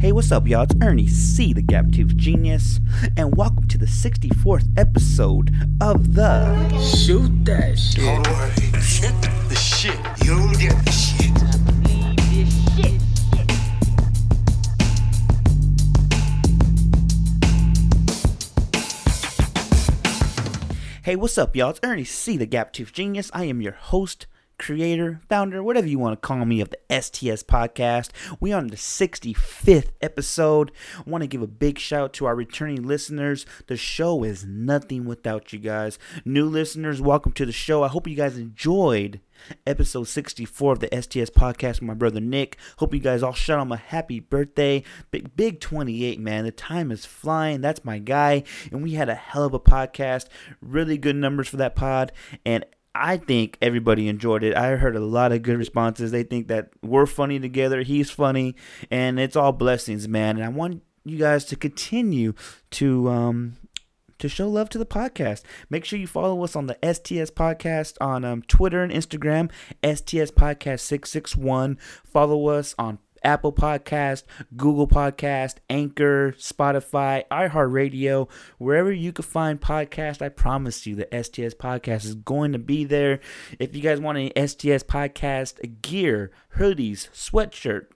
Hey, what's up, y'all? It's Ernie C, the Gap Tooth Genius, and welcome to the 64th episode of the Shoot that shit. Hold on. The shit. The shit. You don't get the shit. Hey, what's up, y'all? It's Ernie C, the Gap Tooth Genius. I am your host, creator, founder, whatever you want to call me, of the STS podcast. We are on the 65th episode. I want to give a big shout out to our returning listeners. The show is nothing without you guys. New listeners, welcome to the show. I hope you guys enjoyed episode 64 of the STS podcast with my brother Nick. Hope you guys all shout him a happy birthday. Big big 28, man. The time is flying. That's my guy. And we had a hell of a podcast. Really good numbers for that pod. And I think everybody enjoyed it. I heard a lot of good responses. They think that we're funny together. He's funny, and it's all blessings, man. And I want you guys to continue to um, to show love to the podcast. Make sure you follow us on the STS podcast on um, Twitter and Instagram, STS Podcast 661. Follow us on Apple Podcast, Google Podcast, Anchor, Spotify, iHeartRadio, wherever you can find podcast. I promise you the STS podcast is going to be there. If you guys want any STS podcast gear, hoodies, sweatshirt,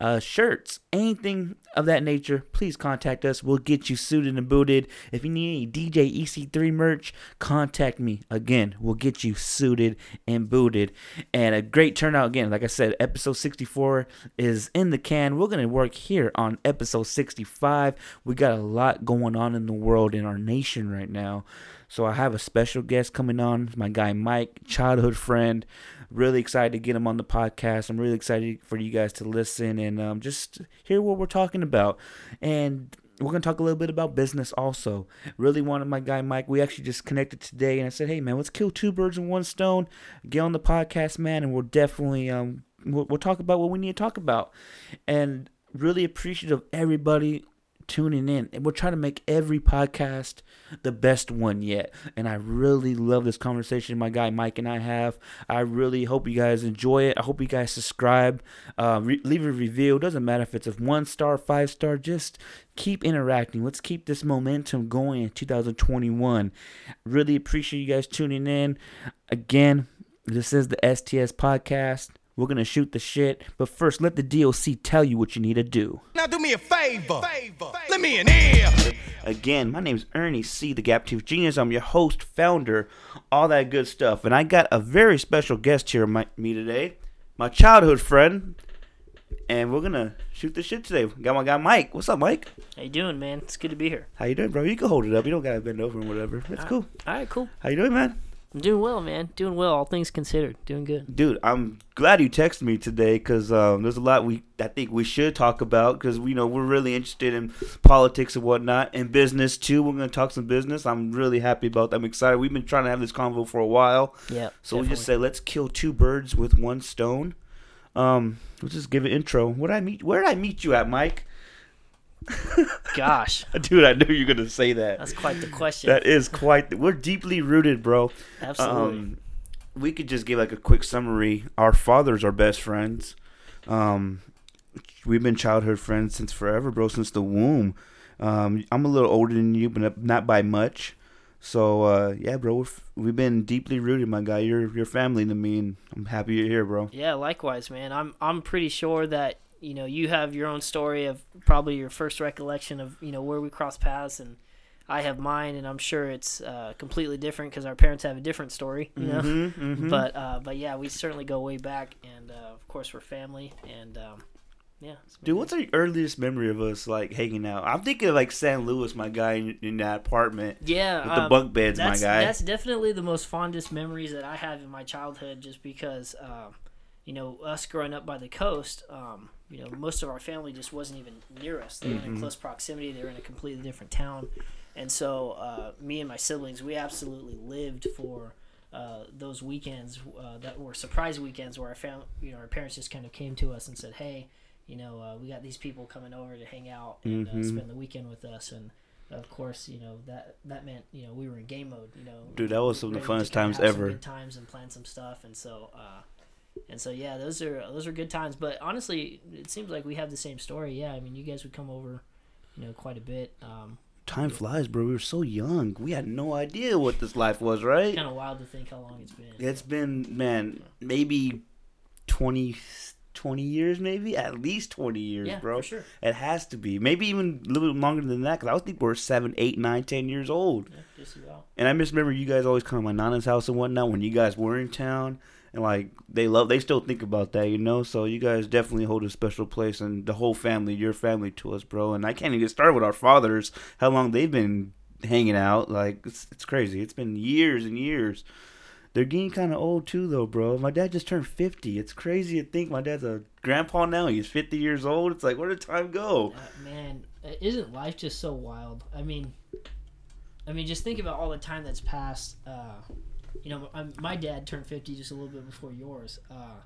uh, shirts, anything of that nature, please contact us. We'll get you suited and booted. If you need any DJ EC3 merch, contact me. Again, we'll get you suited and booted. And a great turnout again. Like I said, episode 64 is in the can. We're going to work here on episode 65. We got a lot going on in the world, in our nation right now. So I have a special guest coming on, my guy Mike, childhood friend. Really excited to get him on the podcast. I'm really excited for you guys to listen and um, just hear what we're talking about. And we're gonna talk a little bit about business also. Really wanted my guy Mike. We actually just connected today, and I said, "Hey man, let's kill two birds with one stone. Get on the podcast, man, and we'll definitely um we'll, we'll talk about what we need to talk about." And really appreciative of everybody tuning in. And we're trying to make every podcast the best one yet. And I really love this conversation my guy Mike and I have. I really hope you guys enjoy it. I hope you guys subscribe, uh, re- leave a review. Doesn't matter if it's a one star, five star, just keep interacting. Let's keep this momentum going in 2021. Really appreciate you guys tuning in. Again, this is the STS podcast. We're going to shoot the shit. But first, let the DOC tell you what you need to do. Now do me a favor. favor. Let me an here. Again, my name is Ernie C, the Gap Tooth Genius. I'm your host, founder, all that good stuff. And I got a very special guest here, my, me today, my childhood friend. And we're gonna shoot the shit today. Got my guy Mike. What's up, Mike? How you doing, man? It's good to be here. How you doing, bro? You can hold it up. You don't gotta bend over and whatever. That's uh, cool. All right, cool. How you doing, man? I'm doing well, man. Doing well, all things considered. Doing good. Dude, I'm glad you texted me today because um, there's a lot we I think we should talk about because you know we're really interested in politics and whatnot and business too. We're gonna talk some business. I'm really happy about that. I'm excited. We've been trying to have this convo for a while. Yeah. So we just say let's kill two birds with one stone. Um, let's just give an intro. Did I meet? Where did I meet you at, Mike? Gosh, Dude, I knew you were gonna say that. that's quite the question. That is quite. We're deeply rooted, bro. Absolutely. Um, we could just give like a quick summary. Our fathers are best friends. Um, we've been childhood friends since forever, bro. Since the womb. Um, I'm a little older than you, but not by much. So uh, yeah, bro, we've, we've been deeply rooted, my guy. You're you're family to me, and I'm happy you're here, bro. yeah, likewise, man. I'm I'm pretty sure that you know you have your own story of probably your first recollection of you know where we crossed paths, and I have mine, and I'm sure it's uh, completely different because our parents have a different story, you know. Mm-hmm, But uh, but yeah, we certainly go way back, and uh, of course we're family, and um, yeah. Dude, what's our earliest memory of us like hanging out? I'm thinking of like San Luis, my guy in, in that apartment yeah with the um, bunk beds, my guy. That's definitely the most fondest memories that I have in my childhood, just because, um, you know, us growing up by the coast, um, you know, most of our family just wasn't even near us. They were Mm-hmm. in close proximity. They were in a completely different town, and so uh, me and my siblings, we absolutely lived for. Uh, those weekends uh, that were surprise weekends where our fam- you know, our parents just kind of came to us and said, "Hey, you know, uh, we got these people coming over to hang out and Mm-hmm. uh, spend the weekend with us." And of course, you know that that meant you know we were in game mode. You know, Dude, that was some of the funnest times ever. Good times and plan some stuff, and so uh, and so yeah, those are those are good times. But honestly, it seems like we have the same story. Yeah, I mean, you guys would come over, you know, quite a bit. Um, Time flies, bro. We were so young. We had no idea what this life was, right? kind of wild to think how long it's been. It's been, man, maybe 20, 20 years, maybe at least twenty years, Yeah, bro. for sure. It has to be, maybe even a little bit longer than that. Cause I was think we're seven, eight, nine, ten years old. Yeah. And I just remember you guys always come to my nana's house and whatnot when you guys were in town. And like they love, they still think about that, you know. So you guys definitely hold a special place, and the whole family, your family, to us, bro. And I can't even start with our fathers, how long they've been hanging out. Like it's it's crazy. It's been years and years. They're getting kind of old too, though, bro. My dad just turned fifty. It's crazy to think my dad's a grandpa now. He's fifty years old. It's like where did time go? Uh, man, isn't life just so wild? I mean, I mean, just think about all the time that's passed. Uh, you know, i my dad turned fifty just a little bit before yours, uh,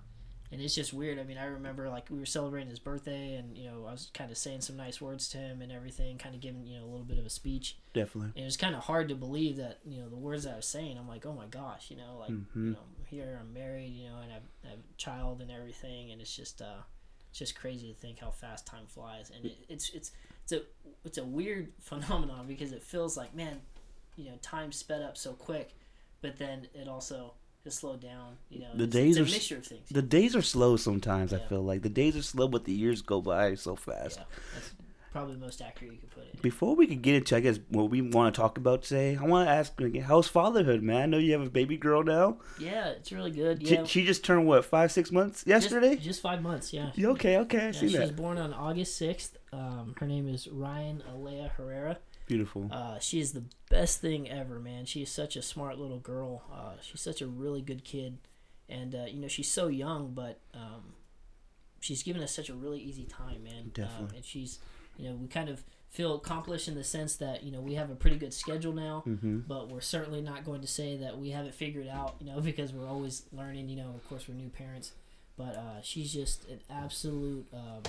and it's just weird. I mean, I remember like we were celebrating his birthday, and you know, I was kind of saying some nice words to him and everything, kind of giving you know a little bit of a speech. Definitely. And it was kind of hard to believe that you know the words that I was saying. I'm like, oh my gosh, you know, like Mhm. you know, here I'm married, you know, and I have, I have a child and everything, and it's just uh, it's just crazy to think how fast time flies, and it, it's it's it's a it's a weird phenomenon because it feels like man, you know, time sped up so quick, but then it also has slowed down. You know, The it's, days it's a are mixture of things. The days are slow sometimes. I feel like the days are slow, but the years go by so fast. yeah, that's probably the most accurate you could put it. Before we could get into, I guess, what we want to talk about today, I want to ask, like, how's fatherhood, man? I know you have a baby girl now. Yeah, it's really good. She- Yeah, She, just turned what, five, six months yesterday? just, five months. Yeah. Yeah, okay, okay, I Yeah, see she was born on August 6th. Um, her name is Ryan Alea Herrera. Beautiful. Uh, she is the best thing ever, man. She is such a smart little girl. Uh, she's such a really good kid. And, uh, you know, she's so young, but um, she's given us such a really easy time, man. Um, Definitely. and she's, you know, we kind of feel accomplished in the sense that, you know, we have a pretty good schedule now, Mm-hmm. but we're certainly not going to say that we have it figured out, you know, because we're always learning, you know, of course, we're new parents. But uh, she's just an absolute, um,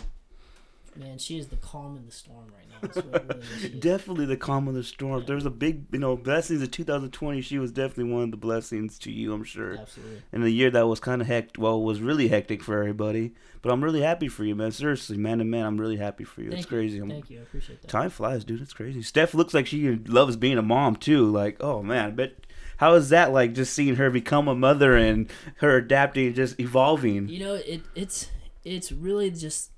man, she is the calm in the storm right now. Really what she is. Definitely the calm of the storm. There's a big, you know, blessings of 2020. She was definitely one of the blessings to you, I'm sure. Absolutely. In a year that was kind of hectic, well, was really hectic for everybody. But I'm really happy for you, man. Seriously, man to man, I'm really happy for you. Thank it's crazy. You. I'm, Thank you. I appreciate that. Time flies, dude. It's crazy. Steph looks like she loves being a mom too. Like, oh man, I bet. How is that like? Just seeing her become a mother and her adapting, and just evolving. You know, it it's it's really just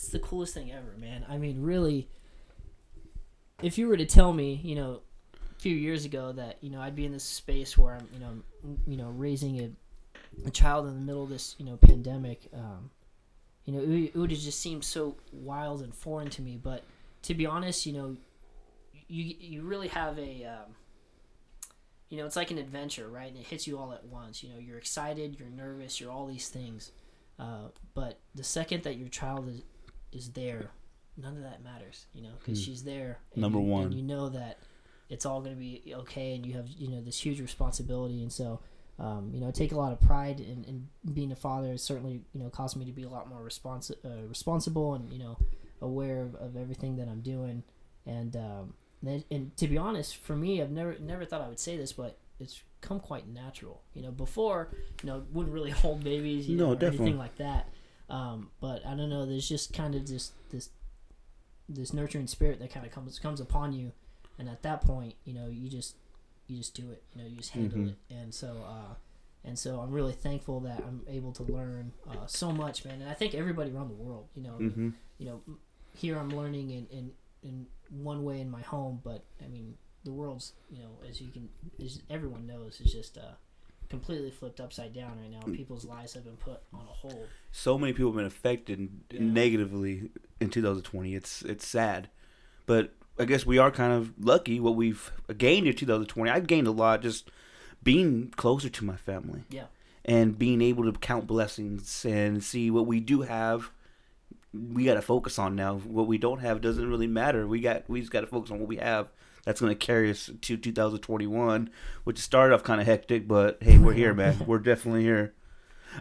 it's the coolest thing ever, man. I mean, really, if you were to tell me, you know, a few years ago that you know I'd be in this space where I'm, you know, you know, raising a a child in the middle of this, you know, pandemic, um, you know, it, it would have just seemed so wild and foreign to me. But to be honest, you know, you you really have a um, you know, it's like an adventure, right? And it hits you all at once. You know, you're excited, you're nervous, you're all these things. Uh, but the second that your child is is there, none of that matters. You know, because she's there. Number you- one. and you know that it's all going to be okay, and you have you know this huge responsibility, and so. Um, you know, I take a lot of pride in, in being a father. It certainly, you know, caused me to be a lot more responsi- uh, responsible and, you know, aware of, of everything that I'm doing. And, um, and, and to be honest, for me, I've never never thought I would say this, but it's come quite natural. You know, before, you know, wouldn't really hold babies, you No, know, definitely. anything like that. Um, but I don't know. There's just kind of this this this nurturing spirit that kind of comes comes upon you, and at that point, you know, you just you just do it. You know, you just handle Mhm. it. And so, uh, and so, I'm really thankful that I'm able to learn uh, so much, man. And I think everybody around the world, you know, I mean, hmm you know, here I'm learning in, in in one way in my home, but I mean, the world's, you know, as you can, as everyone knows, is just uh, completely flipped upside down right now. Mm. People's lives have been put on a hold. So many people have been affected Yeah. negatively in 2020. It's it's sad, but I guess we are kind of lucky what we've gained in 2020. I've gained a lot just being closer to my family. Yeah. and being able to count blessings and see what we do have we got to focus on now what we don't have doesn't really matter we got we just got to focus on what we have that's going to carry us to 2021 which started off kind of hectic but hey we're here man we're definitely here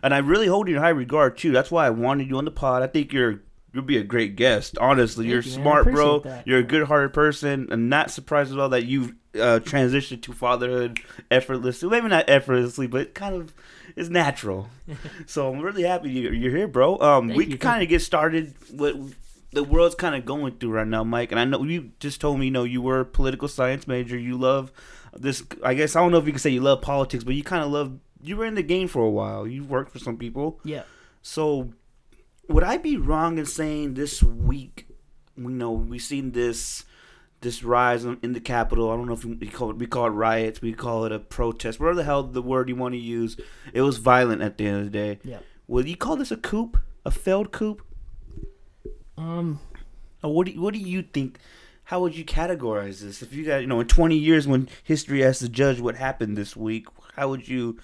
and i really hold you in high regard too that's why i wanted you on the pod i think you're you'll be a great guest. Honestly, Thank you're you, smart, bro. that. You're a good-hearted person. I'm not surprised at all that you've uh, transitioned to fatherhood effortlessly. Maybe not effortlessly, but kind of is natural. so I'm really happy you- you're here, bro. Um, Thank we you, can kind of get started with the world's kind of going through right now, Mike. And I know you just told me, you know, you were a political science major. You love this. I guess I don't know if you can say you love politics, but you kind of love. You were in the game for a while. You worked for some people. Yeah. So, would I be wrong in saying this week, you know, we've seen this this rise in the Capitol? I don't know if we call it we call it riots, we call it a protest, whatever the hell the word you want to use. It was violent at the end of the day. Yeah. Would you call this a coup, a failed coup, Um. what do you, what do you think? How would you categorize this? If you got you know in twenty years when history has to judge what happened this week, how would you?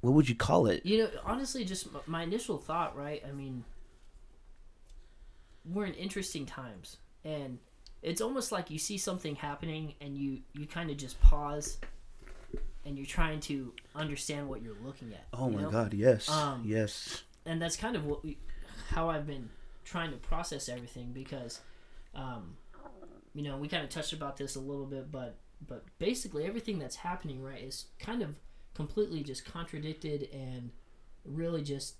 What would you call it? You know, honestly, just my initial thought, right? I mean, we're in interesting times, and it's almost like you see something happening, and you you kind of just pause, and you're trying to understand what you're looking at. Oh my know? God! Yes, Um, yes. and that's kind of what we, how I've been trying to process everything because, um, you know, we kind of touched about this a little bit, but but basically everything that's happening right is kind of completely just contradicted and really just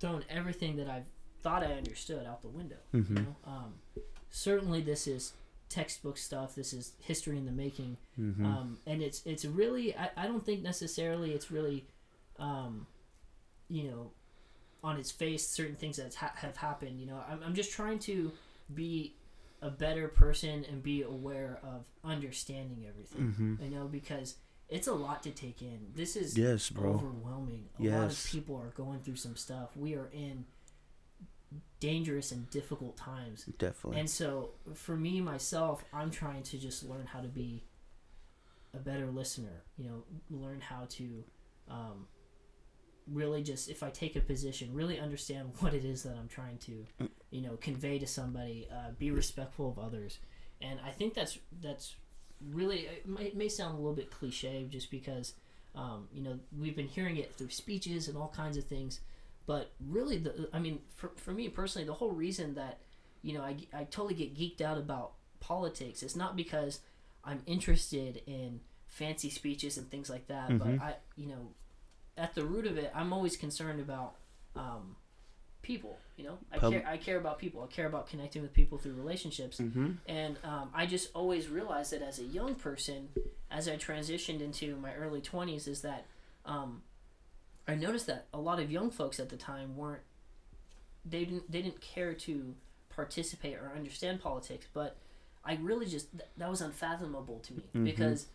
thrown everything that I've thought I understood out the window. You know, um, certainly this is textbook stuff. This is history in the making, um, and it's it's really I, I don't think necessarily it's really, um, you know, on its face certain things that ha- have happened. You know, I'm I'm just trying to be a better person and be aware of understanding everything. You know, because it's a lot to take in. This is Yes, bro. overwhelming. A lot of people are going through some stuff. We are in dangerous and difficult times. Definitely. And so, for me myself, I'm trying to just learn how to be a better listener. You know, learn how to um, really just, if I take a position, really understand what it is that I'm trying to, you know, convey to somebody. Uh, be respectful of others, and I think that's that's really it may, it may sound a little bit cliche, just because. Um, you know, we've been hearing it through speeches and all kinds of things, but really, the I mean, for, for me personally, the whole reason that you know, I, I totally get geeked out about politics. It's not because I'm interested in fancy speeches and things like that, but I, you know, at the root of it, I'm always concerned about um, people. You know, I Pub- care. I care about people. I care about connecting with people through relationships. And um, I just always realized that as a young person, as I transitioned into my early 20s, is that um, I noticed that a lot of young folks at the time weren't they didn't they didn't care to participate or understand politics but i really just th- that was unfathomable to me because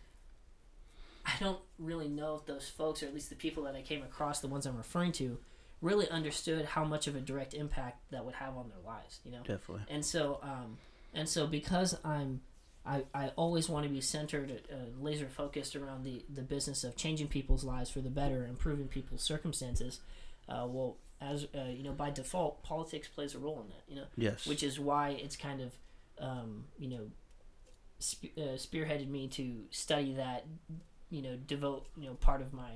i don't really know if those folks or at least the people that i came across the ones i'm referring to really understood how much of a direct impact that would have on their lives you know Definitely. and so um and so because i'm i, I always want to be centered uh, laser focused around the the business of changing people's lives for the better improving people's circumstances uh, well as uh, you know by default politics plays a role in that you know Yes. which is why it's kind of um, you know spe- uh, spearheaded me to study that you know devote you know part of my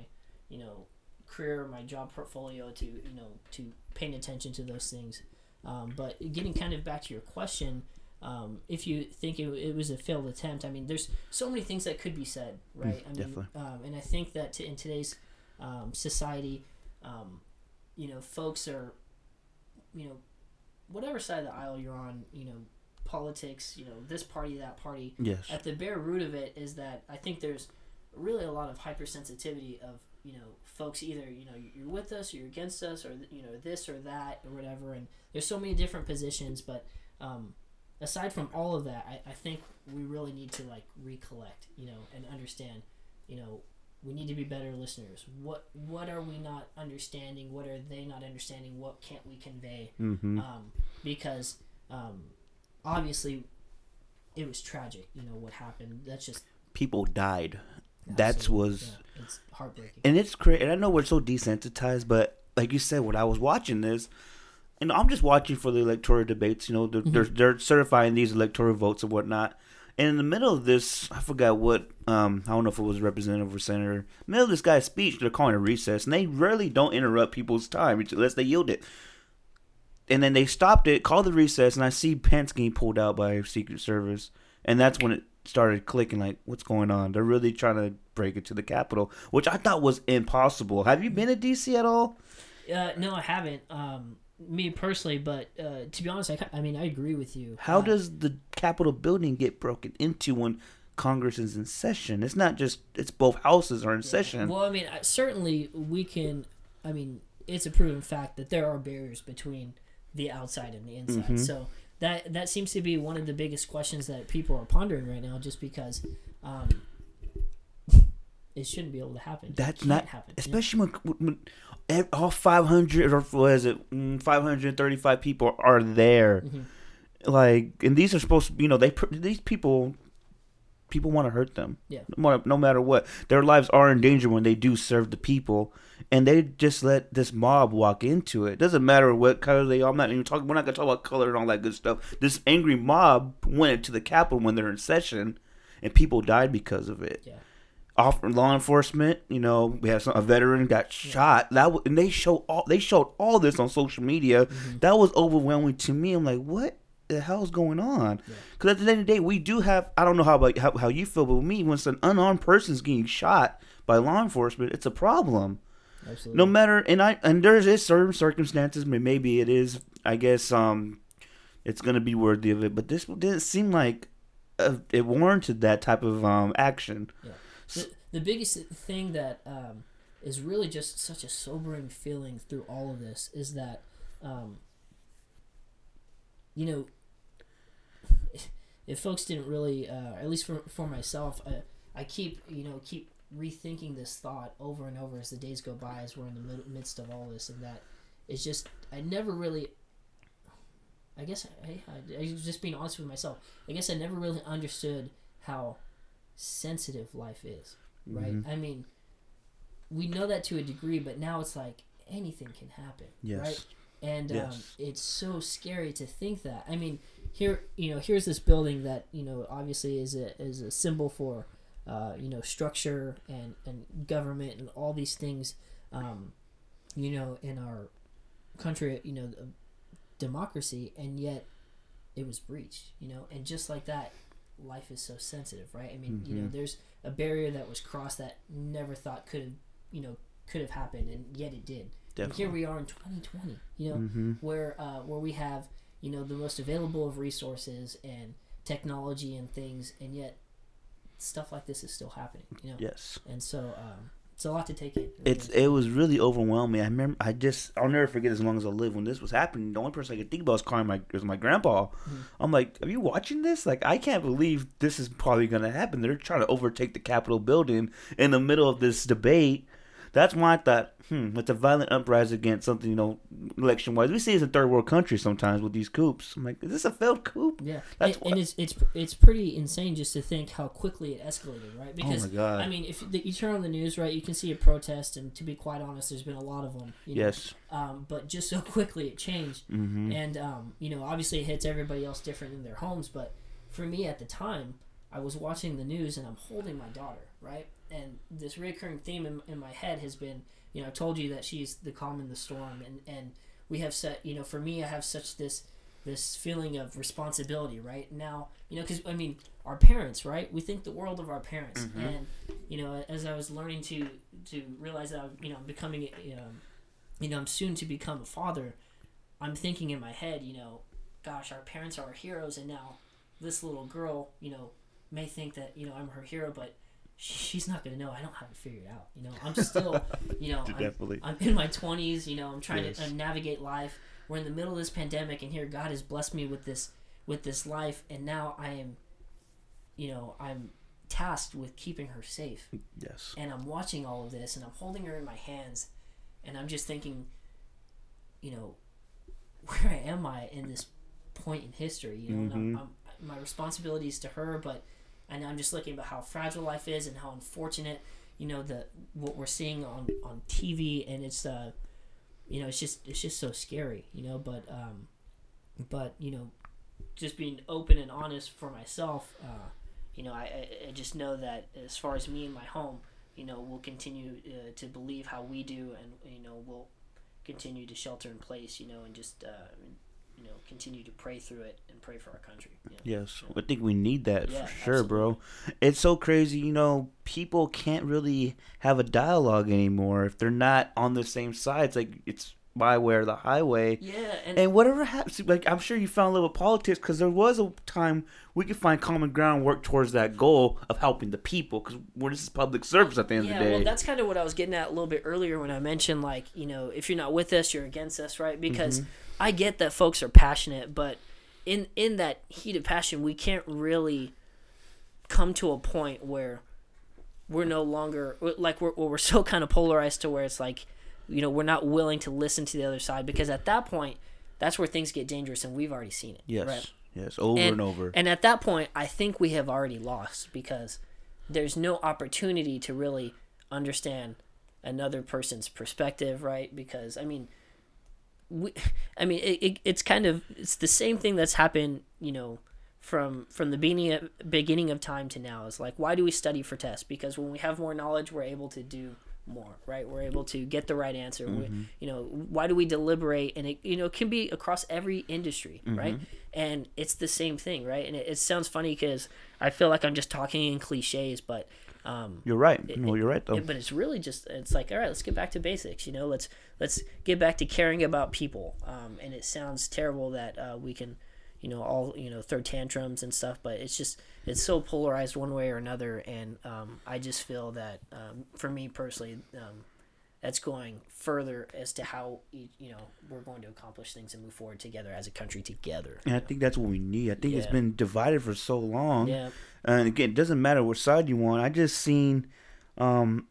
you know career my job portfolio to you know to paying attention to those things um, but getting kind of back to your question um, if you think it, it was a failed attempt i mean there's so many things that could be said right i mean definitely. um, and i think that to, in today's um, society um, you know folks are you know whatever side of the aisle you're on you know politics you know this party that party Yes. at the bare root of it is that i think there's really a lot of hypersensitivity of you know folks either you know you're with us or you're against us or you know this or that or whatever. And there's so many different positions but um, aside from all of that I, I think we really need to like recollect you know and understand you know we need to be better listeners. What what are we not understanding? What are they not understanding? What can't we convey? Mm-hmm. um, because um, obviously it was tragic you know what happened. That's just People died. That's was, yeah, it's heartbreaking and it's crazy. And I know we're so desensitized, but like you said, when I was watching this, and I'm just watching for the electoral debates. You know, they're they're, they're certifying these electoral votes and whatnot. And in the middle of this, I forgot what. Um, I don't know if it was representative or senator. Middle of this guy's speech, they're calling a recess, and they rarely don't interrupt people's time unless they yield it. and then they stopped it, called the recess, and I see Pence getting pulled out by Secret Service, and that's when it started clicking. Like, what's going on? They're really trying to break it to the Capitol, which I thought was impossible. Have you been to DC at all? Uh, no, I haven't. Um, me personally, but uh, to be honest, I, I mean, I agree with you. How Uh, does the Capitol building get broken into when Congress is in session? It's not just it's both houses are in session. Well, I mean, certainly we can. I mean, it's a proven fact that there are barriers between the outside and the inside. Mm-hmm. So that that seems to be one of the biggest questions that people are pondering right now, just because um, it shouldn't be able to happen. That's can't not, happen. especially when, when all 500 or what is it, mm, 535 people are there. Mm-hmm. Like, and these are supposed to, you know, they these people, people want to hurt them. Yeah. No, matter- no matter what, their lives are in danger when they do serve the people, and they just let this mob walk into it. Doesn't matter what color they are. I'm not even talking. We're not gonna talk about color and all that good stuff. This angry mob went into the Capitol when they're in session, and people died because of it Yeah. off law enforcement. You know, we have some, a veteran got shot. That w- and they showed all they showed all this on social media. Mm-hmm. That was overwhelming to me. I'm like, what the hell's going on? Because at the end of the day, we do have. I don't know how about how, how you feel, but with me, when an unarmed person's getting shot by law enforcement, it's a problem. Absolutely. No matter, and I and there is certain circumstances, may- maybe it is. I guess um, it's gonna be worthy of it, but this didn't seem like uh, it warranted that type of um action. the, the biggest thing that um, is really just such a sobering feeling through all of this is that um, you know if folks didn't really uh, at least for, for myself I, I keep you know keep rethinking this thought over and over as the days go by as we're in the mid- midst of all this and that it's just i never really i guess I, I, I was just being honest with myself. I guess i never really understood how sensitive life is right? Mm-hmm. i mean we know that to a degree but now it's like anything can happen Yes. right? And um, it's so scary to think that. I mean here you know here's this building that you know obviously is a is a symbol for uh, you know structure and and government and all these things um, you know in our country you know democracy and yet it was breached you know? And just like that life is so sensitive right? I mean you know there's a barrier that was crossed that never thought could have you know could have happened and yet it did. And here we are in 2020 you know where uh, where we have you know the most available of resources and technology and things and yet stuff like this is still happening you know Yes. and so um, it's a lot to take in It It's it was really overwhelming. I remember I just I'll never forget as long as I live when this was happening. The only person I could think about was calling my was my grandpa. Mm-hmm. I'm like, are you watching this? Like, I can't believe this is probably gonna happen. They're trying to overtake the Capitol building in the middle of this debate. That's why I thought, hmm, it's a violent uprising against something, you know, election wise. We see it's a third world country sometimes with these coups. I'm like, is this a failed coup? Yeah, That's and, and it's it's it's pretty insane just to think how quickly it escalated, right? Because Oh my God. I mean, if the, you turn on the news, right, you can see a protest, and to be quite honest, there's been a lot of them. You know? Yes. Um, but just so quickly it changed, Mm-hmm. and um, you know, obviously it hits everybody else different in their homes. But for me at the time, I was watching the news and I'm holding my daughter, right? And this recurring theme in, in my head has been, you know, I told you that she's the calm in the storm, and and we have set, you know, for me, I have such this this feeling of responsibility right now you know because i mean our parents right we think the world of our parents and you know as i was learning to to realize that i'm you know i'm becoming um, you know i'm soon to become a father i'm thinking in my head you know gosh our parents are our heroes and now this little girl you know may think that you know i'm her hero but she's not going to know. I don't have it figured out you know? I'm still you know I'm, I'm in my 20s you know? I'm trying Yes. to uh, navigate life. We're in the middle of this pandemic and here god has blessed me with this with this life and now i am you know i'm tasked with keeping her safe. Yes. and i'm watching all of this and i'm holding her in my hands and i'm just thinking you know where am i in this point in history? You know and I'm, I'm, my responsibility is to her but and i'm just looking about how fragile life is and how unfortunate you know the what we're seeing on on tv and it's uh you know it's just it's just so scary you know but um but you know just being open and honest for myself uh you know I, I, just know that as far as me and my home you know we'll continue uh, to believe how we do and you know we'll continue to shelter in place, you know, and just uh, you know continue to pray through it and pray for our country. you know. Yes, I think we need that Yeah, for sure, bro. It's so crazy, you know. People can't really have a dialogue anymore if they're not on the same sides. Like it's my way or the highway. Yeah, and, And whatever happens, like I'm sure you found a little politics because there was a time we could find common ground, work towards that goal of helping the people because we're this is public service at the end yeah, of the day. well, that's kind of what I was getting at a little bit earlier when I mentioned like you know if you're not with us, you're against us, right? Because Mm-hmm. I get that folks are passionate, but in in that heat of passion, we can't really come to a point where we're no longer like we're we're so kind of polarized to where it's like you know we're not willing to listen to the other side because at that point that's where things get dangerous and we've already seen it yes, right? yes, over and, over. And at that point, I think we have already lost because there's no opportunity to really understand another person's perspective, right? Because I mean, we, I mean, it, it, it's kind of it's the same thing that's happened, you know, from from the beginning of, beginning of time to now. Is like, why do we study for tests? Because when we have more knowledge, we're able to do more, right? We're able to get the right answer. We, mm-hmm. you know, why do we deliberate? And it, you know, can be across every industry, mm-hmm. right? And it's the same thing, right? And it, it sounds funny because I feel like I'm just talking in cliches, but um, you're right. no, you're right though. it- but it's really just it's like all right let's get back to basics you know let's let's get back to caring about people um, and it sounds terrible that uh, we can you know all you know throw tantrums and stuff but it's just it's so polarized one way or another and um, i just feel that um, for me personally um, that's going further as to how you know we're going to accomplish things and move forward together as a country together and I think that's what we need. I think it's been divided for so long. yeah And again, it doesn't matter which side you want. I just seen, um,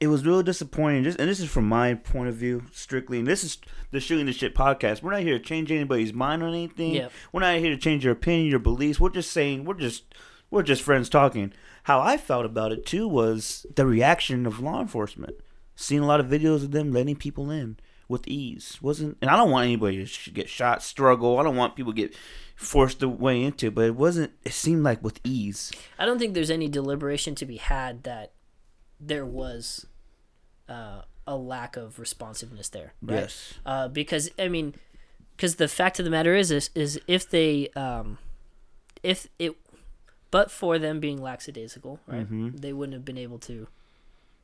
it was really disappointing. Just and this is from my point of view strictly. And this is the shooting the shit podcast. We're not here to change anybody's mind on anything. Yep. We're not here to change your opinion, your beliefs. We're just saying we're just we're just friends talking. How I felt about it too was the reaction of law enforcement. Seen a lot of videos of them letting people in with ease. Wasn't and I don't want anybody to get shot, struggle. I don't want people to get forced their way into but it wasn't it seemed like with ease. I don't think there's any deliberation to be had that there was uh, a lack of responsiveness there. Right? Yes. Uh, because I mean, because the fact of the matter is, is, is if they, um, if it, but for them being lackadaisical, right, Mm-hmm. they wouldn't have been able to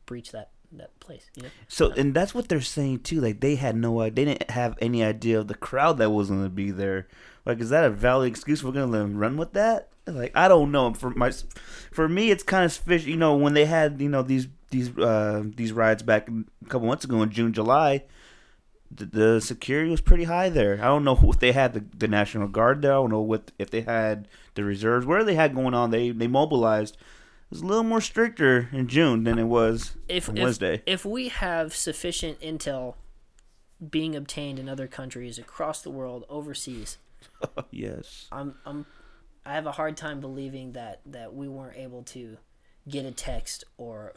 breach that that place. You know? So, and that's what they're saying too. Like they had no idea, they didn't have any idea of the crowd that was going to be there. Like, is that a valid excuse? We're going to run with that? Like, I don't know. For my, for me, it's kind of fishy. You know, when they had you know these these uh these rides back a couple months ago in June, July, the, the security was pretty high there. I don't know if they had the, the National Guard there. I don't know what if they had the reserves. Where they had going on, they they mobilized. It was a little more stricter in June than it was If on if, Wednesday. if we have sufficient intel being obtained in other countries across the world, overseas, yes. I'm I'm I have a hard time believing that that we weren't able to get a text or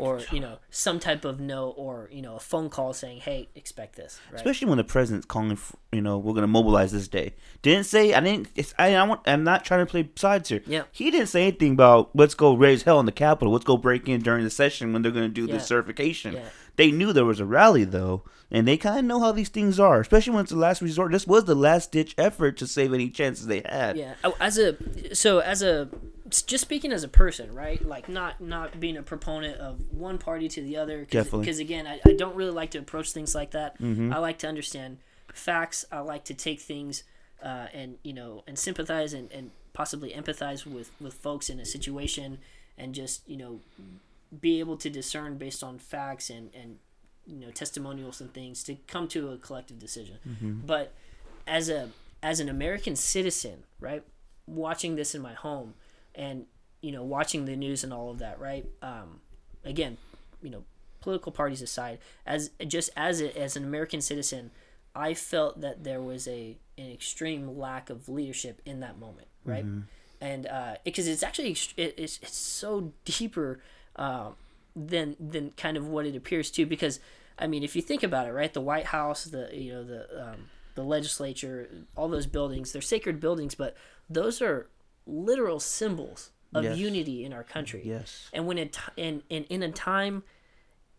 or you know some type of note or you know a phone call saying hey expect this right? Especially when the president's calling for, you know we're going to mobilize this day. Didn't say i didn't it's, I, I want, i'm not trying to play sides here. Yeah. he didn't say anything about let's go raise hell in the capitol. Let's go break in during the session when they're going to do Yeah. this certification. Yeah. they knew there was a rally though and they kind of know how these things are especially when it's the last resort. This was the last ditch effort to save any chances they had. Yeah. Oh, as a so as a just speaking as a person right? Like not not being a proponent of one party to the other Definitely. because again I, I don't really like to approach things like that. Mm-hmm. i like to understand facts. I like to take things uh, and you know and sympathize and, and possibly empathize with with folks in a situation and just you know be able to discern based on facts and and you know testimonials and things to come to a collective decision. But as a as an american citizen right watching this in my home and you know watching the news and all of that right? Um again you know political parties aside as just as a, as an american citizen i felt that there was a an extreme lack of leadership in that moment right? And uh because it's actually it, it's it's so deeper uh, than than kind of what it appears to because i mean if you think about it right the white house the you know the um, the legislature all those buildings they're sacred buildings but those are literal symbols of Yes. unity in our country yes and when it and, and in a time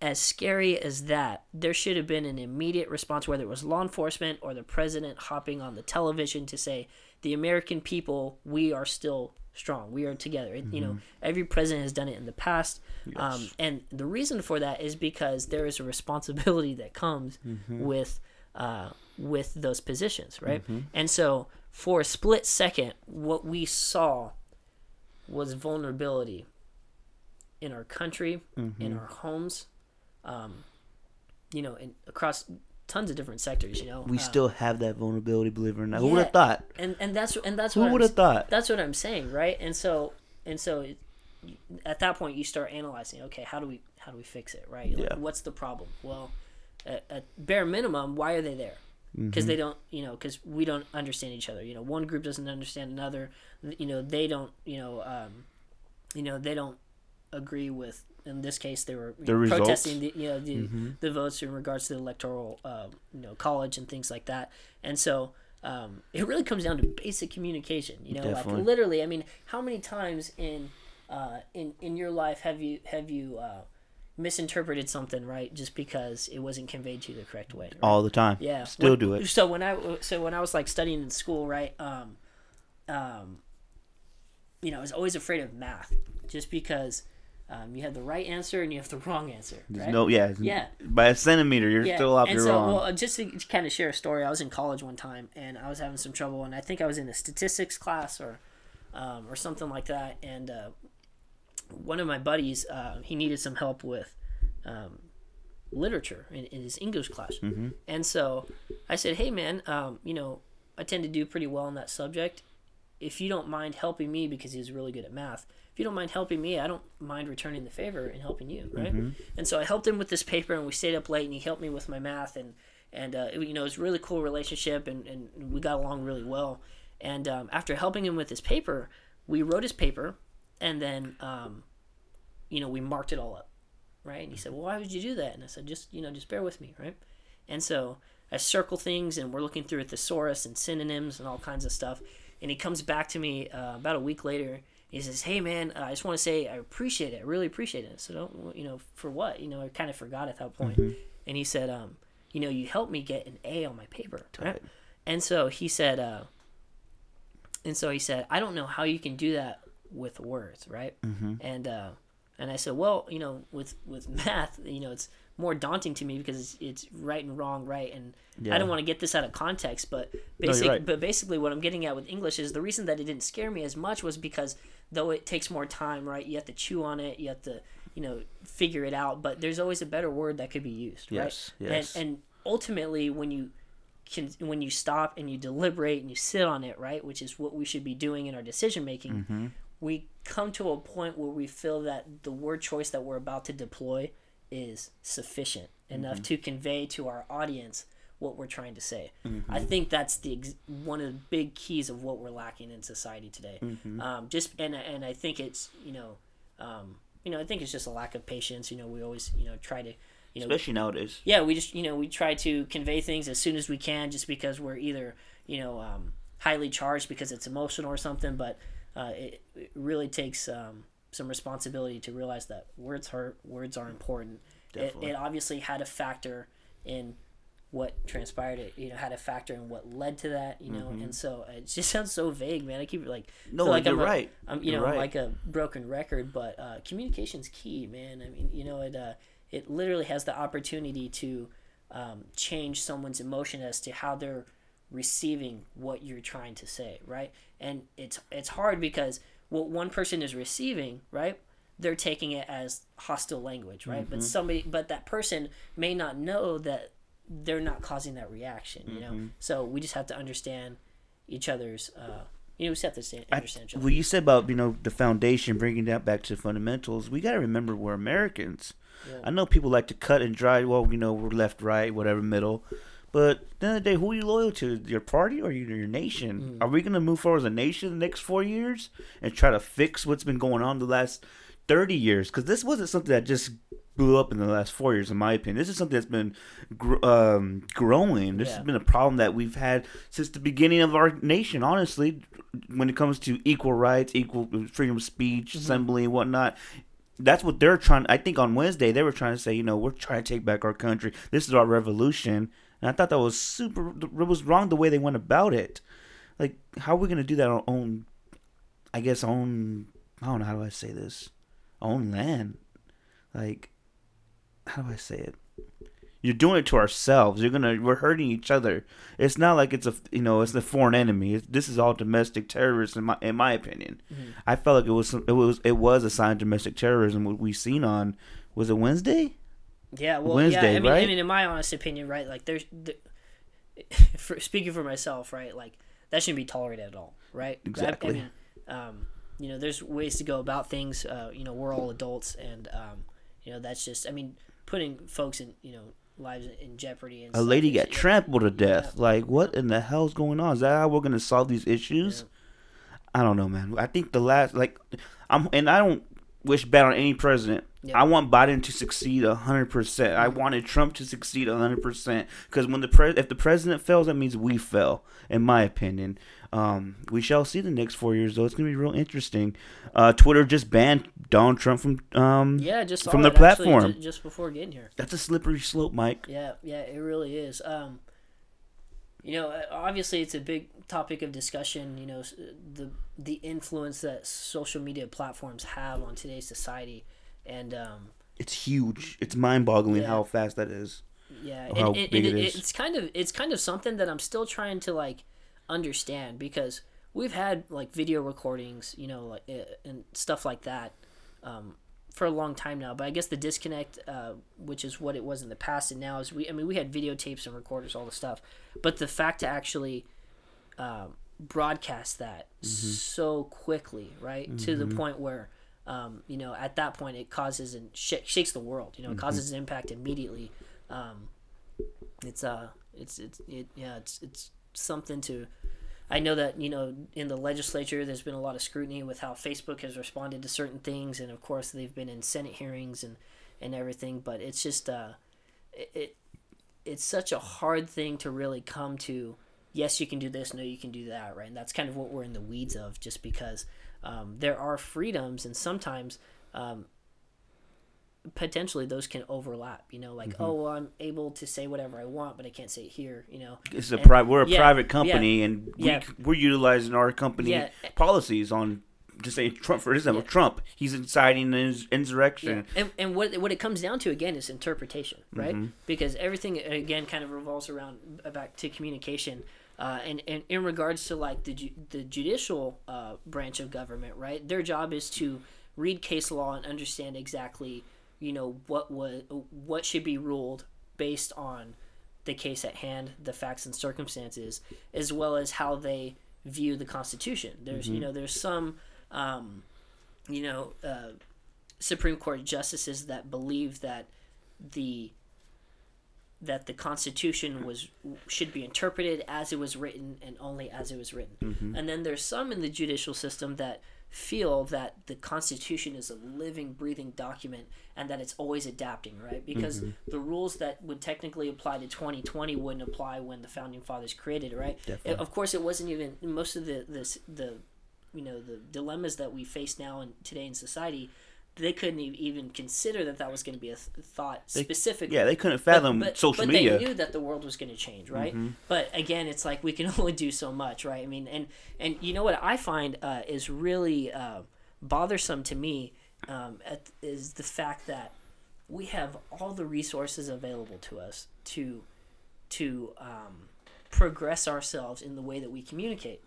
as scary as that, there should have been an immediate response, whether it was law enforcement or the president hopping on the television to say, "The American people, we are still strong. We are together." And, You know, every president has done it in the past, um, and the reason for that is because there is a responsibility that comes with uh, with those positions, right? And so, for a split second, what we saw was vulnerability in our country, Mm-hmm. in our homes, um, you know, across tons of different sectors. You know, We Uh, still have that vulnerability, believe it or not. Who would have thought? And and that's and that's Who would have thought? That's what I'm saying, right? And so and so, it, at that point, you start analyzing. Okay, how do we how do we fix it, right? Like, Yeah. What's the problem? Well, at, at bare minimum, why are they there? Because Mm-hmm. they don't, you know, because we don't understand each other. You know, one group doesn't understand another. You know, they don't, you know, um, you know, they don't agree with. In this case, they were The know, protesting the, you know, the, the votes in regards to the electoral, um, you know, college and things like that. And so, um, it really comes down to basic communication. You know, Definitely. like literally. I mean, how many times in uh, in in your life have you have you uh, misinterpreted something right just because it wasn't conveyed to you the correct way? right? All the time. Yeah, Still When- do it. So when I so when I was like studying in school, right? Um, um, you know, I was always afraid of math, just because um, you have the right answer and you have the wrong answer, There's right? No, yeah. Yeah. By a centimeter, you're Yeah, still off and your so, wrong. well, uh, just to kind of share a story, I was in college one time and I was having some trouble, and I think I was in a statistics class or, um, or something like that, and uh, one of my buddies, uh, he needed some help with, um, literature in, in his English class, Mm-hmm. and so I said, "Hey, man, um, you know, I tend to do pretty well in that subject. If you don't mind helping me, because he's really good at math." If you don't mind helping me, I don't mind returning the favor and helping you, right? And so I helped him with this paper, and we stayed up late, and he helped me with my math, and and uh, it, you know it was really cool relationship, and, and we got along really well. And um, after helping him with his paper, we wrote his paper, and then um, you know we marked it all up, right? And he said, "Well, why would you do that?" And I said, "Just you know, just bear with me, right?" And so I circle things, and we're looking through a thesaurus and synonyms and all kinds of stuff. And he comes back to me uh, about a week later. He says, "Hey, man, uh, I just want to say I appreciate it. I really appreciate it." So don't you know for what? You know, I kind of forgot at that point. And he said, um, "You know, you helped me get an A on my paper." Right? And so he said, uh, and so he said, "I don't know how you can do that with words, right?" And uh, and I said, "Well, you know, with with math, you know, it's more daunting to me because it's, it's right and wrong, right? And I don't want to get this out of context, but basic, right. but basically, what I'm getting at with English is the reason that it didn't scare me as much was because though it takes more time, right? You have to chew on it, you have to, you know, figure it out. But there's always a better word that could be used, Yes, right? yes. And and ultimately, when you can, when you stop and you deliberate and you sit on it, right, which is what we should be doing in our decision making, Mm-hmm. We come to a point where we feel that the word choice that we're about to deploy is sufficient enough Mm-hmm. to convey to our audience what we're trying to say. Mm-hmm. I think that's the ex- one of the big keys of what we're lacking in society today. Mm-hmm. Um, just and and I think it's you know, um, you know I think it's just a lack of patience. You know, we always you know try to you know Especially nowadays. yeah, we just you know we try to convey things as soon as we can, just because we're either you know um, highly charged because it's emotional or something. But uh, it, it really takes um, some responsibility to realize that words hurt, words are important. It, it obviously had a factor in what transpired. It you know had a factor in what led to that. You know, and so it just sounds so vague, man. I keep like Mm-hmm. No, like you're I'm right. I'm you You're know right. like a broken record, but uh, communication's key, man. I mean, you know, it uh, it literally has the opportunity to um, change someone's emotion as to how they're receiving what you're trying to say, right? And it's it's hard because what one person is receiving, right? They're taking it as hostile language, right? But somebody, but that person may not know that they're not causing that reaction, you know. So we just have to understand each other's. Uh, you know, we just have to sta- understand each other. What you said about you know the foundation, bringing that back to fundamentals. We got to remember we're Americans. I know people like to cut and dry. Well, you know we're left, right, whatever, middle. But at the end of the day, who are you loyal to? Your party or your, your nation? Mm. Are we going to move forward as a nation the next four years and try to fix what's been going on the last thirty years? Because this wasn't something that just blew up in the last four years, in my opinion. This is something that's been gr- um, growing. This Yeah. has been a problem that we've had since the beginning of our nation. Honestly, when it comes to equal rights, equal freedom of speech, Mm-hmm. assembly, and whatnot. that's what they're trying. I think on Wednesday they were trying to say, you know, we're trying to take back our country. This is our revolution. And I thought that was super. It was wrong the way they went about it. Like, how are we gonna do that on our own? I guess own. I don't know how do I say this. Own land. Like, how do I say it? You're doing it to ourselves. You're gonna. We're hurting each other. It's not like it's a. You know, it's the foreign enemy. It's, this is all domestic terrorism. In my, in my opinion, mm-hmm. I felt like it was. It was. It was a sign of domestic terrorism. What we seen on. Was it Wednesday? Yeah, well, Wednesday, yeah. I mean, I mean, in my honest opinion, right? Like, there's, the, for, speaking for myself, right? Like, that shouldn't be tolerated at all, right? I- I, Exactly. mean, um, you know, there's ways to go about things. Uh, you know, we're all adults, and um, you know, that's just. I mean, putting folks in, you know, lives in jeopardy. And A lady got yeah. trampled to death. Like, what in the hell's going on? Is that how we're gonna solve these issues? I don't know, man. I think the last, like, I'm, and I don't wish bad on any president. Yeah. I want Biden to succeed hundred percent. I wanted Trump to succeed hundred percent because when the pre- if the president fails, that means we fell. In my opinion, um, we shall see the next four years though. It's gonna be real interesting. Uh, Twitter just banned Donald Trump from um, Yeah, just from the that actually platform. ju- just before getting here. That's a slippery slope, Mike. Yeah, yeah, it really is. Um, you know, obviously, it's a big topic of discussion. You know, the the influence that social media platforms have on today's society, and um, It's huge. It's mind-boggling Yeah. how fast that is. yeah, and, how and- big and it it- is. it's kind of it's kind of something that I'm still trying to like understand because we've had like video recordings, you know, like uh, and stuff like that. Um, for a long time now, but I guess the disconnect, uh, which is what it was in the past, and now is we. I mean, we had videotapes and recorders, all the stuff, but the fact to actually um, broadcast that so quickly, right, to the point where, um, you know, at that point it causes and sh- shakes the world. You know, it causes an impact immediately. Um, it's uh, it's it's it, yeah, it's it's something to. I know that you know in the legislature there's been a lot of scrutiny with how Facebook has responded to certain things, and of course they've been in Senate hearings and and everything. But it's just uh, it, it it's such a hard thing to really come to. Yes, you can do this. No, you can do that. Right, and that's kind of what we're in the weeds of, just because um, there are freedoms, and sometimes um, potentially those can overlap. You know, like Mm-hmm. oh, well, I'm able to say whatever I want, but I can't say it here. You know, It's a And- pri- we're a yeah, private yeah, company, and we, yeah. we're utilizing our company Yeah. policies on just saying Trump. For example, Trump, he's inciting ins- insurrection. Yeah. And, and what what it comes down to again is interpretation, right? Mm-hmm. Because everything again kind of revolves around uh, back to communication. Uh, and, and in regards to like the ju- the judicial uh, branch of government, right? Their job is to read case law and understand exactly, you know, what was what should be ruled based on the case at hand, the facts and circumstances, as well as how they view the Constitution. There's you know there's some um, you know uh, Supreme Court justices that believe that the that the Constitution hmm. was should be interpreted as it was written and only as it was written. Mm-hmm. And then there's some in the judicial system that feel that the Constitution is a living, breathing document and that it's always adapting, right? Because mm-hmm. the rules that would technically apply to 2020 wouldn't apply when the founding fathers created it, right? Of course, it wasn't even most of the this the you know the dilemmas that we face now and today in society they couldn't even consider that that was going to be a th- thought specifically. yeah, they couldn't fathom but, social but media. they knew that the world was going to change right? But again it's like we can only do so much right? I mean and and you know what i find uh, is really uh, bothersome to me um, at, is the fact that we have all the resources available to us to to um, progress ourselves in the way that we communicate.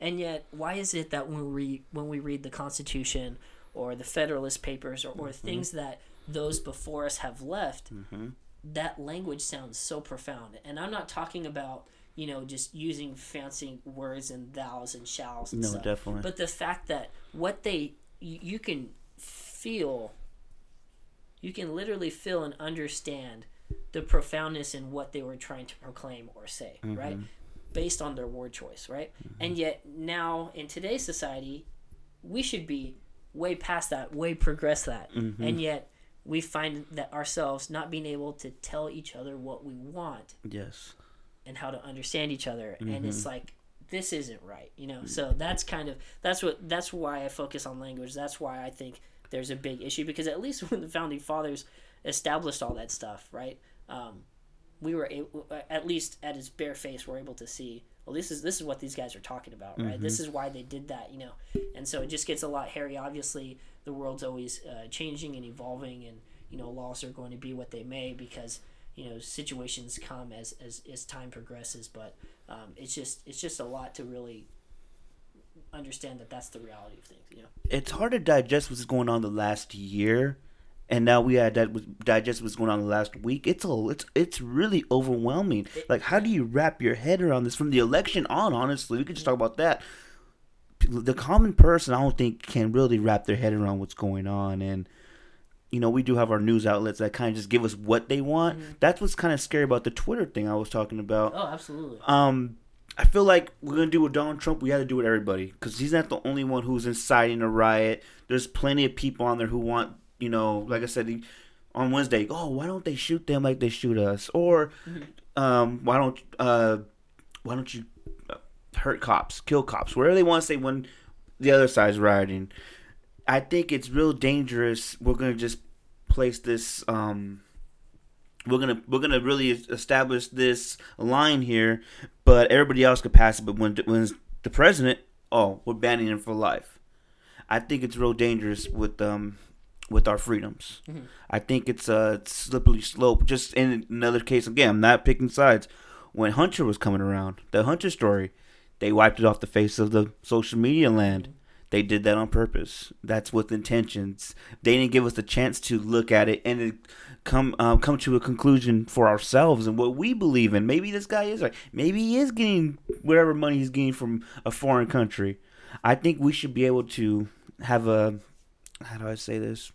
And yet, why is it that when we when we read the Constitution or the Federalist Papers or, or mm-hmm. things that those before us have left, mm-hmm. that language sounds so profound. And I'm not talking about you know just using fancy words and thous and shalls and No, stuff. definitely. But the fact that what they you, you can feel you can literally feel and understand the profoundness in what they were trying to proclaim or say, mm-hmm. right? Based on their word choice, right? And yet now in today's society, we should be way past that, way progressed that. Mm-hmm. And yet we find that ourselves not being able to tell each other what we want yes. and how to understand each other and mm-hmm. it's like this isn't right you know mm. so that's kind of that's what that's why i focus on language that's why i think there's a big issue because at least when the founding fathers established all that stuff, right? Um, we were able, at least at his bare face, we're able to see. Well, this is this is what these guys are talking about, right? This is why they did that, you know. And so it just gets a lot hairy. Obviously, the world's always uh, changing and evolving, and you know, laws are going to be what they may because you know situations come as as, as time progresses. But um, it's just it's just a lot to really understand that that's the reality of things, you know. it's hard to digest what's going on the last year, and now we had that digest what's going on the last week. It's a it's it's really overwhelming. Like, how do you wrap your head around this from the election on? Honestly, we could just talk about that. The common person, I don't think, can really wrap their head around what's going on, and you know, we do have our news outlets that kind of just give us what they want. That's what's kind of scary about the Twitter thing I was talking about. Oh, absolutely. Um, I feel like we're gonna do with Donald Trump. We have to do with everybody because he's not the only one who's inciting a riot. There's plenty of people on there who want, you know, like I said on Wednesday. Oh, why don't they shoot them like they shoot us? Or, um, why don't uh, why don't you uh, hurt cops, kill cops, wherever they want to say when the other side's rioting. I think it's real dangerous. We're gonna just place this um we're gonna we're gonna really establish this line here, but everybody else could pass it. But when when the president, oh, we're banning him for life. I think it's real dangerous with um with our freedoms. I think it's a slippery slope. Just in another case, again, I'm not picking sides. When Hunter was coming around, the Hunter story, they wiped it off the face of the social media land. They did that on purpose. That's with intentions. They didn't give us the chance to look at it and it come um, come to a conclusion for ourselves and what we believe in. Maybe this guy is right. Maybe he is getting whatever money he's getting from a foreign country. I think we should be able to have a how do I say this?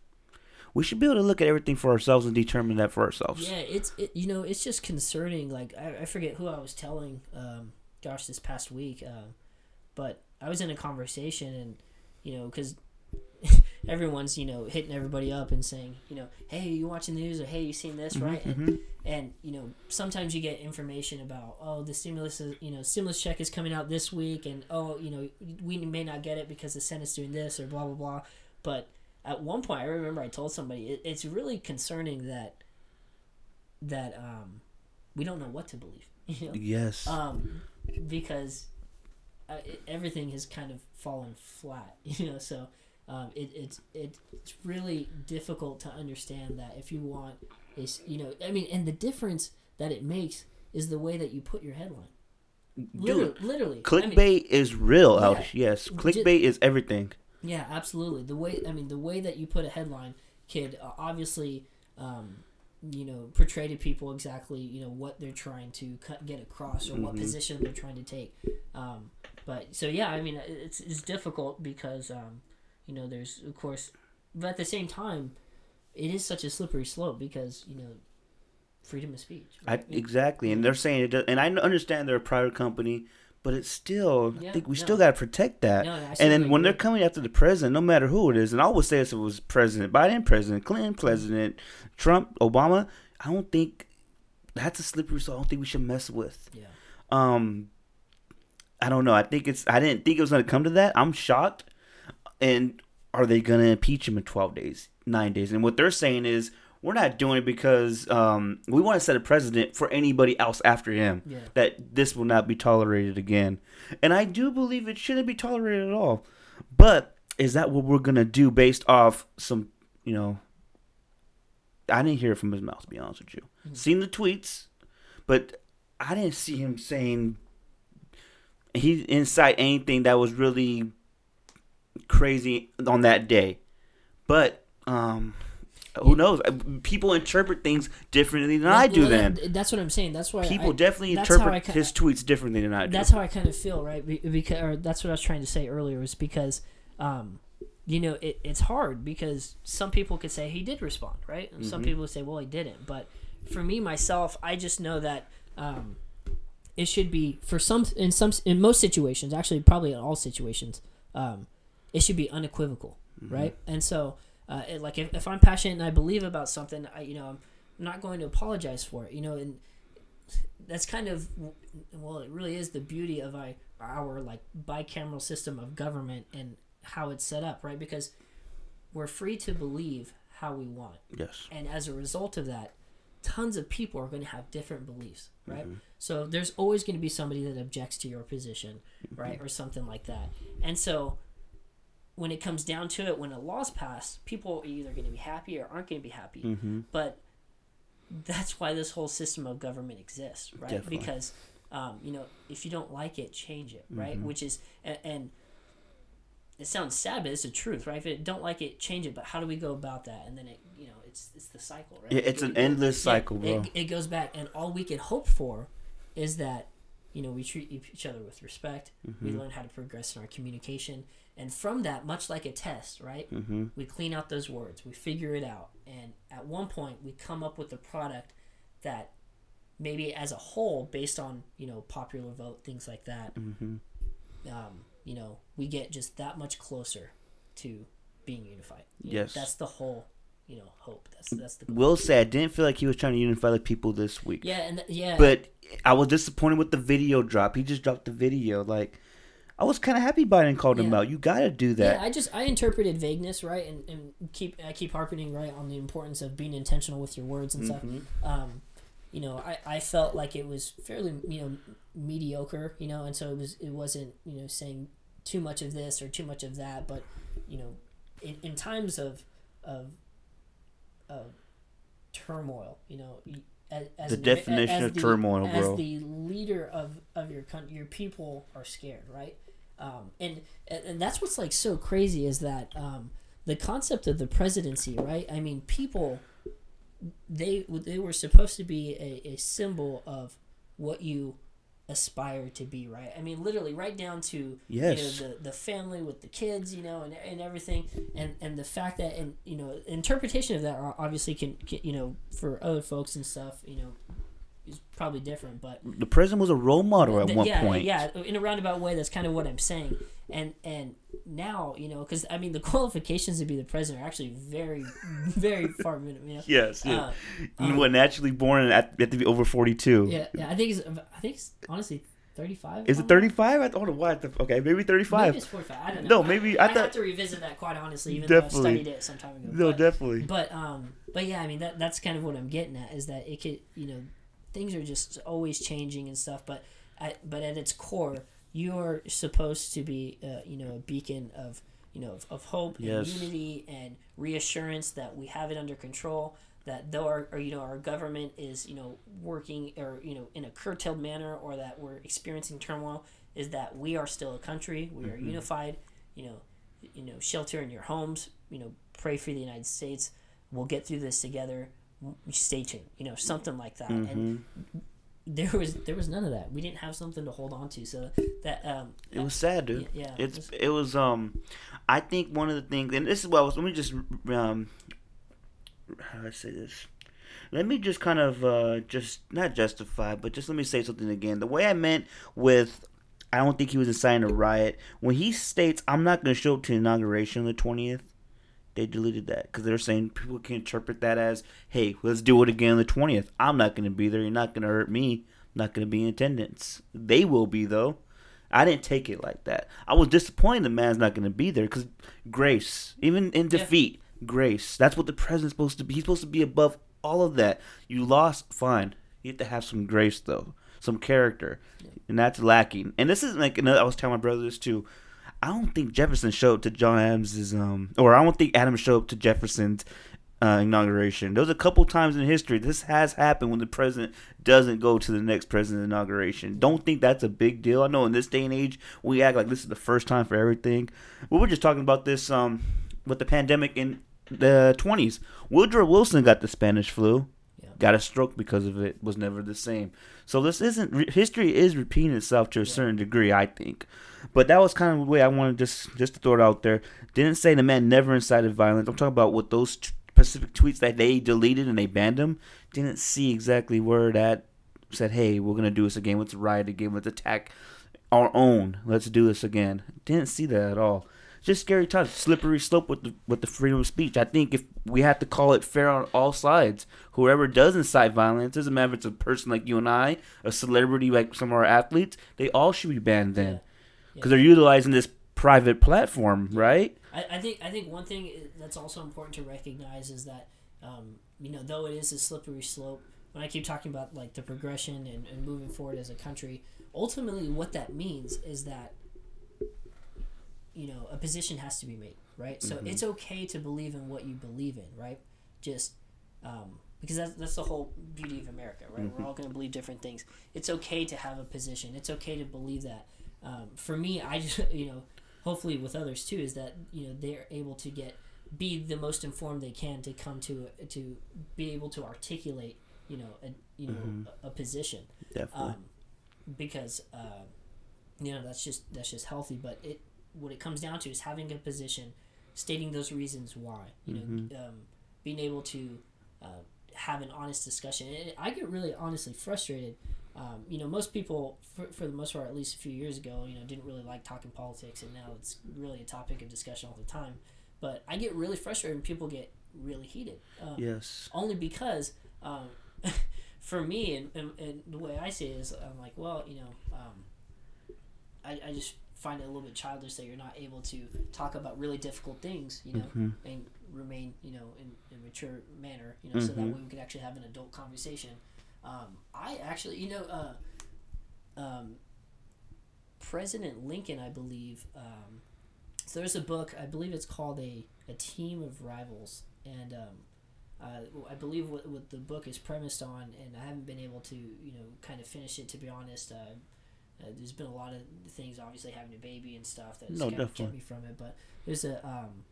We should be able to look at everything for ourselves and determine that for ourselves. Yeah, it's it, you know it's just concerning. Like I, I forget who I was telling. Um, gosh, this past week, um, but I was in a conversation and you know because everyone's you know hitting everybody up and saying you know hey you watching the news or hey you seen this right and, and you know sometimes you get information about oh the stimulus is, you know stimulus check is coming out this week and oh you know we may not get it because the senate's doing this or blah blah blah but at one point i remember i told somebody it, it's really concerning that that um we don't know what to believe you know Yes. um, because uh, it, everything has kind of fallen flat, you know. So um, it, it's it, it's really difficult to understand that if you want is you know I mean, and the difference that it makes is the way that you put your headline. Literally, literally I mean, clickbait is real out. yeah. Yes, clickbait is everything. Yeah, absolutely. The way I mean, the way that you put a headline could uh, obviously, um, you know, portray to people exactly you know what they're trying to cut, get across or what position they're trying to take. Um, but so yeah, I mean, it's it's difficult because um, you know there's of course, but at the same time, it is such a slippery slope because you know, freedom of speech. I, exactly, and they're saying it, does, and I understand they're a private company, but it's still. I think we no. still got to protect that. No, and then when they're coming after the president, no matter who it is, and I always say this if it was President Biden, President Clinton, President Trump, Obama, I don't think that's a slippery slope. I don't think we should mess with. yeah. Um, I don't know. I think it's. I didn't think it was going to come to that. I'm shocked. And are they going to impeach him in 12 days, nine days? And what they're saying is we're not doing it because um, we want to set a precedent for anybody else after him. Yeah. That this will not be tolerated again. And I do believe it shouldn't be tolerated at all. But is that what we're going to do based off some, you know, I didn't hear it from his mouth, to be honest with you. Seen the tweets, but I didn't see him saying he incite anything that was really crazy on that day. But um who knows? Uh, People interpret things differently than I do. Well, Then that- that's what I'm saying. That's why people I, definitely that's how I interpret his tweets differently than I do. that's how I kind of feel, right? Because or that's what I was trying to say earlier was because, um, you know, it, it's hard because some people could say he did respond, right? And Mm-hmm. some people would say, well, he didn't. But for me myself, I just know that um, it should be for some in some in most situations, actually, probably in all situations, um, it should be unequivocal, Mm-hmm. right? And so, uh, it, like if, if I'm passionate and I believe about something, I you know I'm not going to apologize for it, you know, and that's kind of well it really is the beauty of our, our like bicameral system of government and how it's set up right because we're free to believe how we want. Yes. And as a result of that, tons of people are going to have different beliefs, right? Mm-hmm. So there's always going to be somebody that objects to your position, right? Mm-hmm. Or something like that. And so when it comes down to it, when a law's passed, people are either going to be happy or aren't going to be happy. Mm-hmm. But that's why this whole system of government exists, right? Definitely. Because um, you know, if you don't like it, change it, right? Mm-hmm. Which is and, and it sounds sad, but it's the truth, right? If you don't like it, change it. But how do we go about that? And then it, you know, it's it's the cycle, right? Yeah, it's It- an endless yeah, cycle, bro. It, it goes back, and all we can hope for is that you know we treat each other with respect. Mm-hmm. We learn how to progress in our communication, and from that, much like a test, right? Mm-hmm. We clean out those words, we figure it out, and at one point, we come up with a product that maybe as a whole, based on you know popular vote, things like that, Mm-hmm. um, you know, we get just that much closer to being unified. You know, Yes. that's the whole, you know, hope. That's that's the goal. Will say I didn't feel like he was trying to unify the people this week. Yeah, and th- yeah, But I was disappointed with the video drop. He just dropped the video. Like, I was kind of happy Biden called him out. You got to do that. Yeah, I just I interpreted vagueness right, and, and keep I keep harping right on the importance of being intentional with your words and Mm-hmm. stuff. Um, you know, I, I felt like it was fairly you know mediocre, you know, and so it was it wasn't you know saying too much of this or too much of that, but you know, in, in times of of of turmoil, you know. As, as The definition as of the- turmoil, as bro. the leader of, of your country, your people are scared, right? Um, and and and that's what's like so crazy is that um, the concept of the presidency, right? I mean, people they they were supposed to be a, a symbol of what you aspire to be, right? I mean, literally, right down to Yes. you know, the the family with the kids, you know, and, and everything, and and the fact that and you know interpretation of that obviously can, can you know for other folks and stuff, you know, is probably different, but the president was a role model at Th- one yeah, point. Yeah, in a roundabout way, that's kind of what I'm saying. And and now, you know, because I mean, the qualifications to be the president are actually very, very far minimum. You know? Yes. yeah. Uh, you were naturally born at, at to be over 42. Yeah, yeah. I think it's, I think it's honestly 35. Is it 35? I don't know why. the- Okay, maybe 35. Maybe it's 45. I don't know. No, maybe- I I, thought- have to revisit that quite honestly, even though Definitely. I studied it some time ago. no, but, definitely. But um, but yeah, I mean that that's kind of what I'm getting at is that it could you know, things are just always changing and stuff. But at but at its core, you're supposed to be uh, you know a beacon of you know of, of hope Yes. and unity and reassurance that we have it under control. That though our or, you know our government is you know working or you know in a curtailed manner or that we're experiencing turmoil, is that we are still a country. We are unified. You know, you know, shelter in your homes. You know, pray for the United States. We'll get through this together. Stay tuned. You know, something like that. And there was there was none of that. We didn't have something to hold on to. So that um, It was sad, dude. Yeah, it's it it was um, I think one of the things, and this is what I was. Let me just um, how do I say this? Let me just kind of uh, just not justify, but just let me say something again. The way I meant with, I don't think he was inciting a riot. When he states, "I'm not going to show up to inauguration on the 20th," they deleted that because they're saying people can interpret that as, "Hey, let's do it again on the 20th. I'm not going to be there. You're not going to hurt me. I'm not going to be in attendance. They will be though." I didn't take it like that. I was disappointed the man's not going to be there because grace, even in defeat, grace. That's what the president's supposed to be. He's supposed to be above all of that. You lost, fine. You have to have some grace though, some character, and that's lacking. And this is like another, I was telling my brother this too. I don't think Jefferson showed up to John Adams's um, or I don't think Adams showed up to Jefferson's uh, inauguration. There's a couple times in history this has happened when the president doesn't go to the next president's inauguration. Don't think that's a big deal. I know in this day and age we act like this is the first time for everything. We were just talking about this um, with the pandemic in the 20s. Woodrow Wilson got the Spanish flu. Got a stroke because of it. Was never the same. So this isn't re- history is repeating itself to a certain degree, I think. But that was kind of the way I wanted just just to throw it out there. Didn't say the man never incited violence. I'm talking about what those t- specific tweets that they deleted and they banned him. Didn't see exactly where that said, "Hey, we're gonna do this again. Let's riot again. Let's attack our own. Let's do this again." Didn't see that at all. Just scary times, slippery slope with the with the freedom of speech. I think if we have to call it fair on all sides, whoever does incite violence, doesn't matter if it's a person like you and I, a celebrity like some of our athletes, they all should be banned then, because they're utilizing this private platform, right? I, I think I think one thing that's also important to recognize is that um, you know though it is a slippery slope. When I keep talking about like the progression and, and moving forward as a country, ultimately what that means is that you know a position has to be made, right? So it's okay to believe in what you believe in, right? Just um, because that's, that's the whole beauty of America, right? We're all going to believe different things. It's okay to have a position. It's okay to believe that. Um, for me, I just you know, hopefully with others too, is that you know they're able to get be the most informed they can to come to to be able to articulate you know a you know a, a position Definitely. um, because uh, you know that's just that's just healthy. But it what it comes down to is having a position, stating those reasons why. You know, um, being able to uh, have an honest discussion. And I get really honestly frustrated. Um, you know, most people, for, for the most part, at least a few years ago, you know, didn't really like talking politics, and now it's really a topic of discussion all the time. But I get really frustrated when people get really heated. Um, yes. only because um, for me and, and, and the way I see it is I'm like well you know um, I, I just find it a little bit childish that you're not able to talk about really difficult things you know and remain you know in in a mature manner you know so that way we could actually have an adult conversation um, I actually you know uh, um, President Lincoln I believe um, so there's a book I believe it's called a, a team of rivals and um, uh, I believe what, what the book is premised on, and I haven't been able to, you know, kind of finish it. To be honest, uh, uh, there's been a lot of things, obviously having a baby and stuff that's No, kind of kept me from it. But there's a um,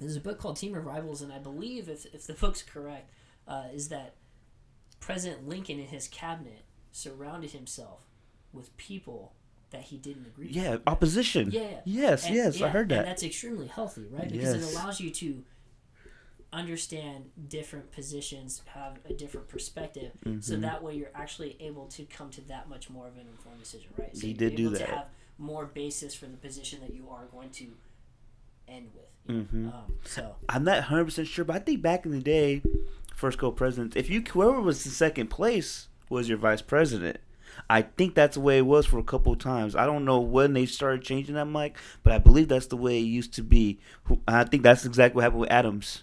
there's a book called Team of Rivals, and I believe if if the book's correct, uh, is that President Lincoln and his cabinet surrounded himself with people that he didn't agree with. Yeah, opposition. Yeah. Yes, And- yes, I yeah, heard And that. that's extremely healthy, right? Because Yes. it allows you to understand different positions, have a different perspective, so Mm-hmm. that way you're actually able to come to that much more of an informed decision, right? So He you're did do that. To have more basis for the position that you are going to end with. Mm-hmm. Um, so I'm not 100 percent sure, but I think back in the day, first co presidents, if you whoever was in second place was your vice president. I think that's the way it was for a couple of times. I don't know when they started changing that, Mike, but I believe that's the way it used to be. I think that's exactly what happened with Adams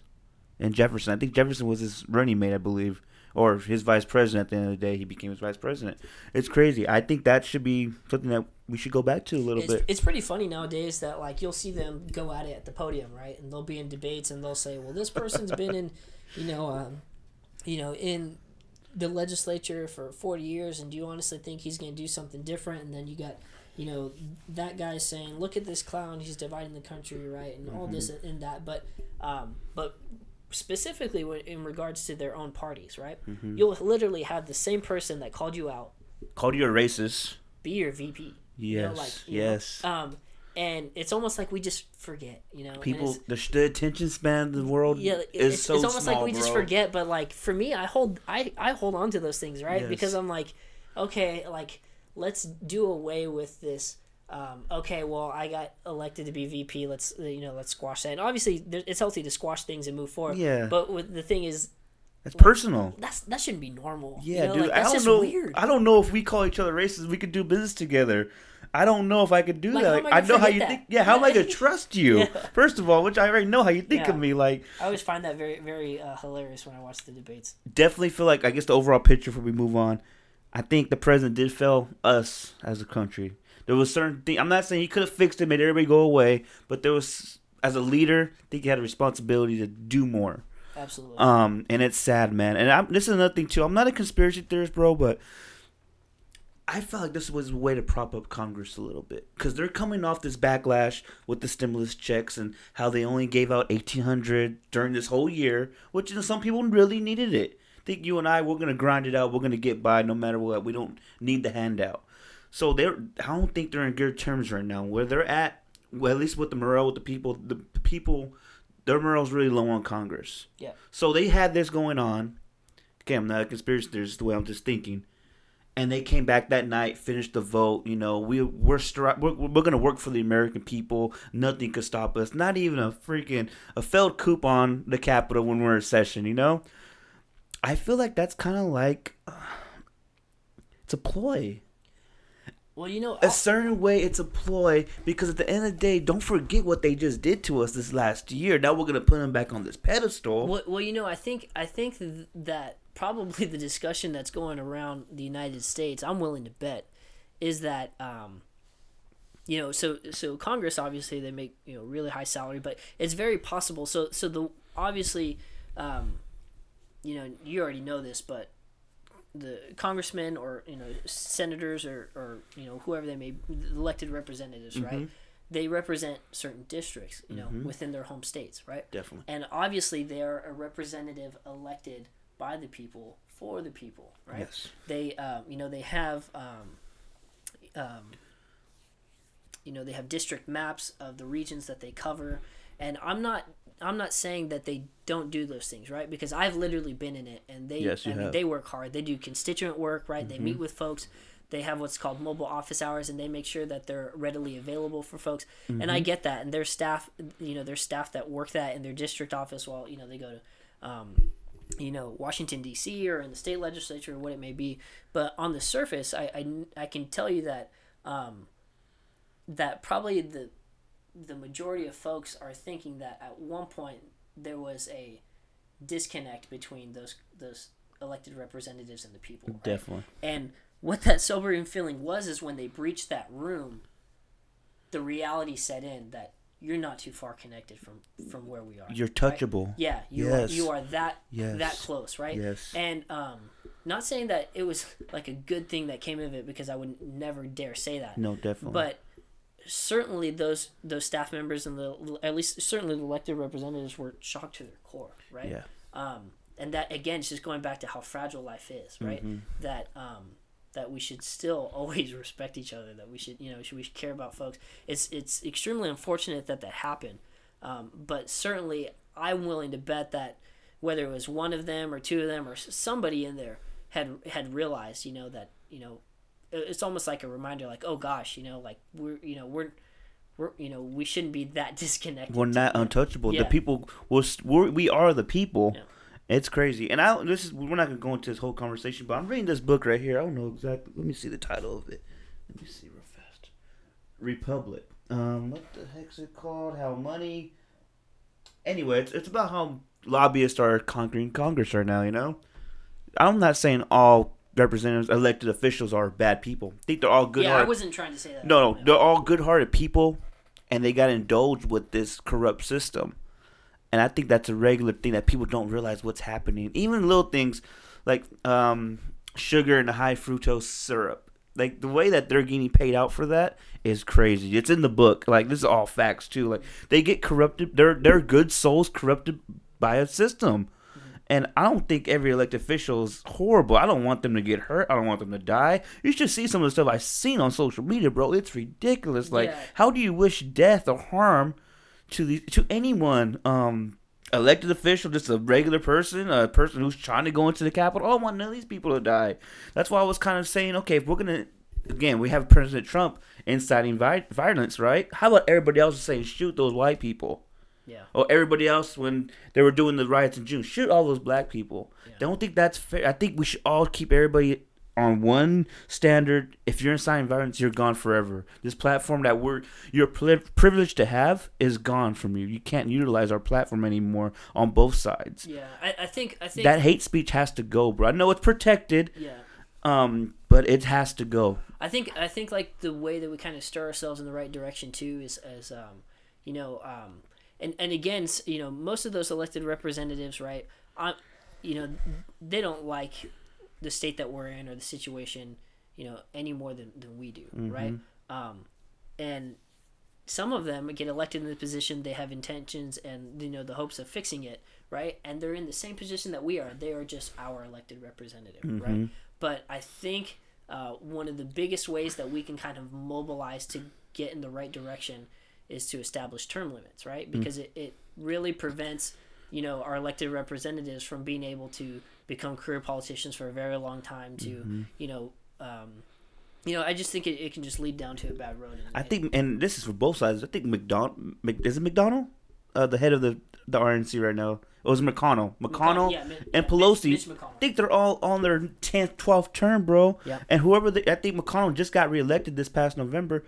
and Jefferson. I think Jefferson was his running mate, I believe, or his vice president. At the end of the day, he became his vice president. It's crazy. I think that should be something that we should go back to a little it's, bit. it's pretty funny nowadays that like you'll see them go at it at the podium, right? And they'll be in debates and they'll say, "Well, this person's been in, you know, um, you know, in the legislature for 40 years and do you honestly think he's going to do something different?" And then you got you know that guy saying, "Look at this clown, he's dividing the country, right?" And all this and that, but um but specifically in regards to their own parties, right? You'll literally have the same person that called you out Called you a racist. be your VP. Yes. You know, like, you know, yes. um, and it's almost like we just forget, you know. People, the, the attention span of the world yeah, is it's, so it's almost small, like we just forget. But like for me, I hold, I, I hold on to those things, right? Yes. Because I'm like, okay, like let's do away with this. Um, okay, well, I got elected to be VP. Let's uh, you know, let's squash that. And obviously, there- it's healthy to squash things and move forward. Yeah. But with, the thing is, That's personal. that's that shouldn't be normal. you Yeah, know? dude. Like, I don't just know. weird. I don't know if we call each other racist, we could do business together. I don't know if I could do Like, that. Like, I I know how you that? think. Yeah, how am I gonna trust you? Yeah. First of all, which I already know how you think Yeah. of me. Like, I always find that very, very uh, hilarious when I watch the debates. definitely feel like I guess the overall picture before we move on. I think the president did fail us as a country. There was certain thing. I'm not saying he could have fixed it, made everybody go away, but there was, as a leader, I think he had a responsibility to do more. Absolutely. Um, and it's sad, man. And I'm, this is another thing too. I'm not a conspiracy theorist, bro, but I felt like this was a way to prop up Congress a little bit because they're coming off this backlash with the stimulus checks and how they only gave out 1,800 during this whole year, which you know, some people really needed it. I think you and I, we're gonna grind it out. We're gonna get by no matter what. We don't need the handout. So they're. I don't think they're in good terms right now. Where they're at, well, at least with the morale with the people, the people, their morale's really low on Congress. yeah. So they had this going on. Okay, I'm not a conspiracy theorist. The way I'm just thinking, and they came back that night, finished the vote. You know, we we're stri- we're, we're gonna work for the American people. Nothing could stop us. Not even a freaking a failed coup on the Capitol when we're in session. You know, I feel like that's kind of like uh, it's a ploy. Well, you know, a certain way it's a ploy because at the end of the day, don't forget what they just did to us this last year. Now we're gonna put them back on this pedestal. Well, well, you know, I think I think th- that probably the discussion that's going around the United States, I'm willing to bet, is that um, you know, so so Congress obviously they make you know really high salary, but it's very possible. So so the obviously, um, you know, you already know this, but the congressmen or you know senators or or you know whoever they may elected representatives, right? They represent certain districts, you know, within their home states, right? Definitely. And obviously, they're a representative elected by the people for the people, right? Yes. They, um, you know, they have, um, um, you know, they have district maps of the regions that they cover, and I'm not, I'm not saying that they don't do those things, right? Because I've literally been in it, and they, Yes, I mean, they work hard. They do constituent work, right? They meet with folks. They have what's called mobile office hours, and they make sure that they're readily available for folks. And I get that, and their staff, you know, their staff that work that in their district office while you know they go to, um, you know, Washington D.C. or in the state legislature or what it may be. But on the surface, I I, I can tell you that um, that probably the the majority of folks are thinking that at one point there was a disconnect between those those elected representatives and the people. right? Definitely. And what that sobering feeling was is when they breached that room, the reality set in that you're not too far connected from from where we are. You're right? touchable. Yeah, you Yes. are you are that Yes. that close, right? Yes. And um not saying that it was like a good thing that came of it because I would never dare say that. No, definitely. But certainly those those staff members and the at least certainly the elected representatives were shocked to their core, right? yeah. um, and that again it's just going back to how fragile life is right that um, that we should still always respect each other that we should you know should we should care about folks it's it's extremely unfortunate that that happened um, but certainly i'm willing to bet that whether it was one of them or two of them or somebody in there had had realized you know that you know it's almost like a reminder like oh gosh you know like we're you know we're we're you know we shouldn't be that disconnected we're not untouchable. Yeah. The people will. We're, we are the people. Yeah. It's crazy, and I. This is we're not gonna go into this whole conversation, but I'm reading this book right here. I don't know exactly. Let me see the title of it. Let me see real fast. Republic. Um, what the heck's it called? How money. Anyway, it's it's about how lobbyists are conquering Congress right now. You know, I'm not saying all representatives, elected officials are bad people. I think they're all good. yeah i wasn't trying to say that No, no, they're all good-hearted people, and they got indulged with this corrupt system. And I think that's a regular thing that people don't realize what's happening. Even little things like um, sugar and the high fructose syrup. Like the way that they're getting paid out for that is crazy. It's in the book. Like this is all facts too. Like they get corrupted. They're they're good souls corrupted by a system. And I don't think every elected official is horrible. I don't want them to get hurt. I don't want them to die. You should see some of the stuff I've seen on social media, bro. It's ridiculous. Like, Yeah. how do you wish death or harm to the to anyone? Um, elected official, just a regular person, a person who's trying to go into the Capitol. I don't want none of these people to die. That's why I was kind of saying, okay, if we're gonna, again, we have President Trump inciting vi- violence, right? How about everybody else saying shoot those white people? Yeah or everybody else when they were doing the riots in June. Shoot all those black people. Don't think that's fair. I think we should all keep everybody on one standard. If you're inciting violence, you're gone forever. This platform that we're you're privileged to have is gone from you. You can't utilize our platform anymore on both sides. yeah i, I think i think That hate speech has to go, bro. I know it's protected, yeah um, but it has to go. I think I think like the way that we kind of stir ourselves in the right direction too is as um, you know um, and and again you know most of those elected representatives right I, you know they don't like the state that we're in or the situation you know any more than, than we do right? Um, and some of them get elected in the position they have intentions and you know the hopes of fixing it right? And they're in the same position that we are. They are just our elected representative right? But i think uh, one of the biggest ways that we can kind of mobilize to get in the right direction is to establish term limits right because it, it really prevents you know our elected representatives from being able to become career politicians for a very long time to you know um, you know i just think it, it can just lead down to a bad road I think, and this is for both sides. I think McDonald, Mc, is it McDonald, uh, the head of the the RNC right now? It was McConnell, McConnell, yeah, and Pelosi. Mitch- Mitch McConnell. I think they're all on their tenth, twelfth term, bro. Yeah. And whoever they, I think McConnell just got reelected this past November.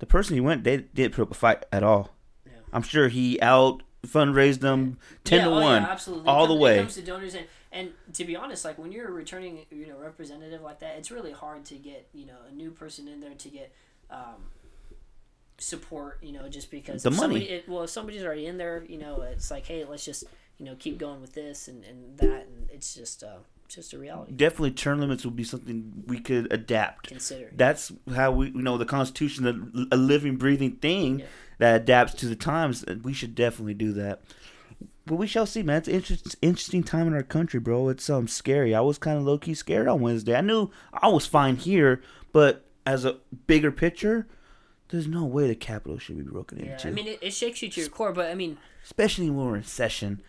The person he went, they didn't put up a fight at all. Yeah. I'm sure he out fundraised them ten yeah, to oh, one, yeah, absolutely. all the way. Comes to donors and, and to be honest, like when you're a returning, you know, representative like that, it's really hard to get you know a new person in there to get um, support. You know, just because The money. Somebody, it, well, if somebody's already in there, you know, it's like, hey, let's just you know keep going with this and, and that, and it's just uh, just a reality. Definitely, term limits will be something we could adapt. Consider. That's how we, you know, the Constitution, a, a living, breathing thing Yeah. that adapts to the times. We should definitely do that. But we shall see, man. It's interesting time in our country, bro. It's um scary. I was kind of low key scared on Wednesday. I knew I was fine here, but as a bigger picture, there's no way the Capitol should be broken Yeah, into. I mean, it, it shakes you to your core, but I mean, especially when we're in session.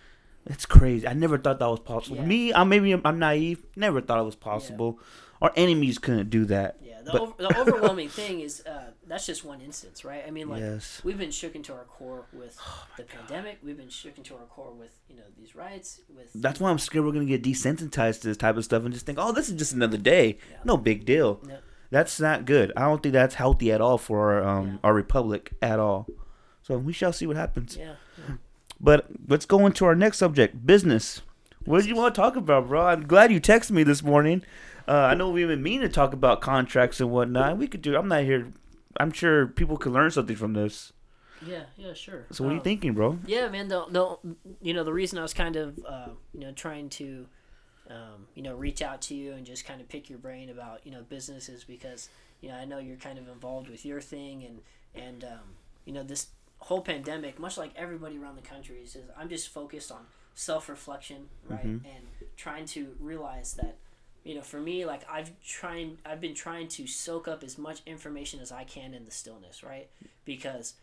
It's crazy. I never thought that was possible. Yeah. Me, I maybe I'm, I'm naive. Never thought it was possible. Our enemies couldn't do that. Yeah, the, over, the overwhelming thing is uh, that's just one instance, right? I mean, like Yes. we've been shook into our core with Oh the pandemic. We've been shook into our core with you know these riots. With That's why I'm scared we're gonna get desensitized to this type of stuff and just think, oh, this is just another day. No big deal. No. That's not good. I don't think that's healthy at all for our, um, Yeah. our republic at all. So we shall see what happens. yeah, yeah. But let's go into our next subject, business. What do you want to talk about, bro? I'm glad you texted me this morning. Uh, I know we've been meaning to talk about contracts and whatnot. We could do. I'm not here. I'm sure people could learn something from this. yeah, yeah, sure. So what are you Um, thinking, bro? Yeah, man. The, the you know the reason I was kind of uh, you know trying to um, you know reach out to you and just kind of pick your brain about you know businesses because you know I know you're kind of involved with your thing and and um, you know this whole pandemic, much like everybody around the country, is I'm just focused on self reflection, right, mm-hmm. and trying to realize that you know for me like I've trying I've been trying to soak up as much information as I can in the stillness, right, because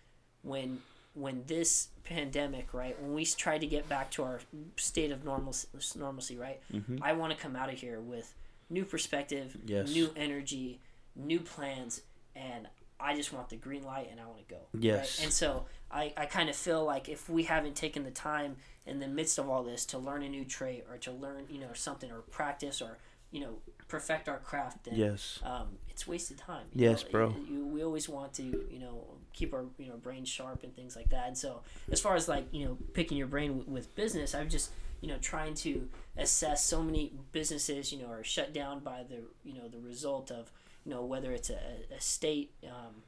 when when this pandemic right when we try to get back to our state of normal normalcy right mm-hmm. i want to come out of here with new perspective Yes. new energy new plans and i just want the green light and i want to go right? Yes. and so i, I kind of feel like if we haven't taken the time in the midst of all this to learn a new trait or to learn you know something or practice or you know perfect our craft then Yes. um, it's wasted time. you Yes, know? bro. You- we always want to, you know, keep our you know brains sharp and things like that. And so, as far as like you know picking your brain w- with business, I'm just you know trying to assess so many businesses you know are shut down by the you know the result of you know whether it's a, a state um,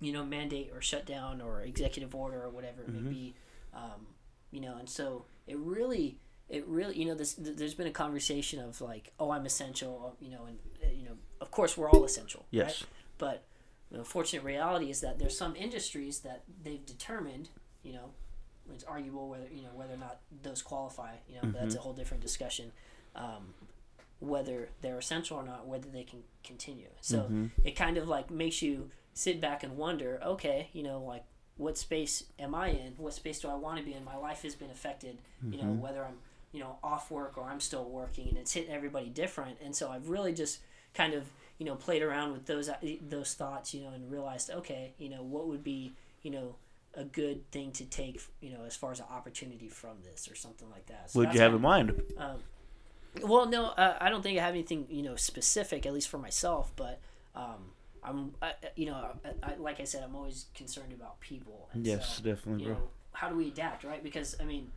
you know mandate or shutdown or executive order or whatever it may be. Um, you know, and so it really it really you know this th- there's been a conversation of like oh i'm essential you know and uh, you know of course we're all essential Yes. right? but the unfortunate reality is that there's some industries that they've determined you know it's arguable whether you know whether or not those qualify you know that's a whole different discussion um, whether they're essential or not whether they can continue. So mm-hmm. it kind of like makes you sit back and wonder okay you know like what space am i in? What space do i want to be in? My life has been affected you know mm-hmm. whether i'm you know off work or i'm still working and it's hitting everybody different. And so i've really just kind of you know played around with those uh, those thoughts you know and realized okay you know what would be you know a good thing to take you know as far as an opportunity from this or something like that. So What did you have in mind? Um, well, no, uh, I don't think I have anything you know specific, at least for myself. But um, I'm, I, you know, I, I, like I said, I'm always concerned about people. And Yes, so, definitely, bro. know, how do we adapt, right? Because I mean,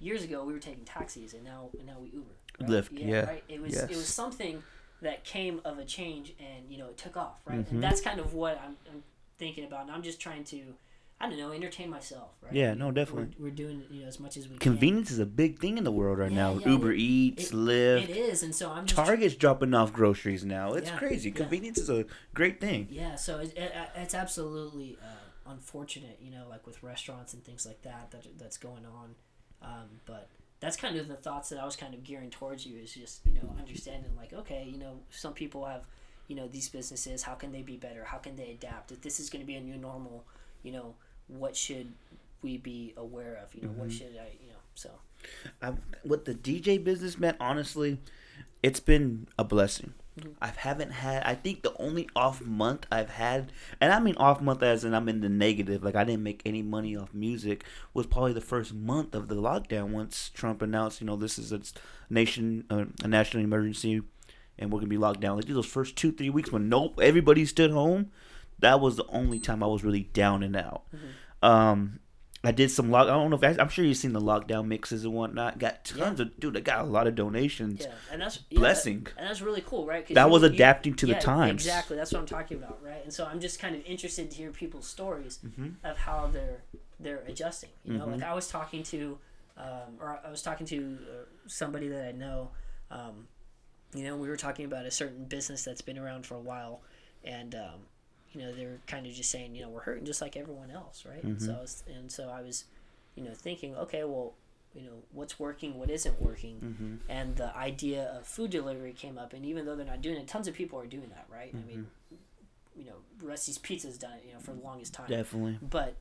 years ago we were taking taxis, and now and now we Uber. Right? Lyft, yeah. Right. It was it was something that came of a change, and you know, it took off, right? Mm-hmm. And that's kind of what I'm, I'm thinking about, and I'm just trying to. I don't know, entertain myself, right? Yeah, no, definitely. We're, we're doing you know as much as we can. Convenience is a big thing in the world right Yeah, now. yeah, Uber it- Eats, It- Lyft, It is, and so I'm just Target's dropping off groceries now. It's Yeah, crazy. Convenience is a great thing. Yeah, so it, it, it's absolutely uh, unfortunate, you know, like with restaurants and things like that, that that's going on. Um, but that's kind of the thoughts that I was kind of gearing towards you is just, you know, understanding like, okay, you know, some people have, you know, these businesses, how can they be better? How can they adapt? If this is going to be a new normal, you know, what should we be aware of? You know, what should I, you know, so. I, with the DJ business, man, honestly, it's been a blessing. I haven't had. I think the only off month I've had, and I mean off month as in I'm in the negative. Like I didn't make any money off music. Was probably the first month of the lockdown once Trump announced, you know, this is a nation, uh, a national emergency, and we're gonna be locked down. Like those first two three weeks when nope, everybody stood home. That was the only time I was really down and out. Um, I did some lock. I don't know if I'm sure you've seen the lockdown mixes and whatnot. Got tons of dude. I got a lot of donations. Yeah, and that's yeah, Blessing. that- and that's really cool, right? That you- was you- adapting to the times. Exactly, that's what I'm talking about, right? And so I'm just kind of interested to hear people's stories Mm-hmm. of how they're they're adjusting. You know, like I was talking to, um, or I was talking to uh, somebody that I know. Um, you know, we were talking about a certain business that's been around for a while, and um, you know, they're kind of just saying, you know, we're hurting just like everyone else, right? And so, mm-hmm. I was, and so I was, you know, thinking, okay, well, you know, what's working, what isn't working, mm-hmm. and the idea of food delivery came up. And even though they're not doing it, tons of people are doing that, right? I mean, mm-hmm. you know, Rusty's Pizza's done it, you know, for the longest time Definitely. but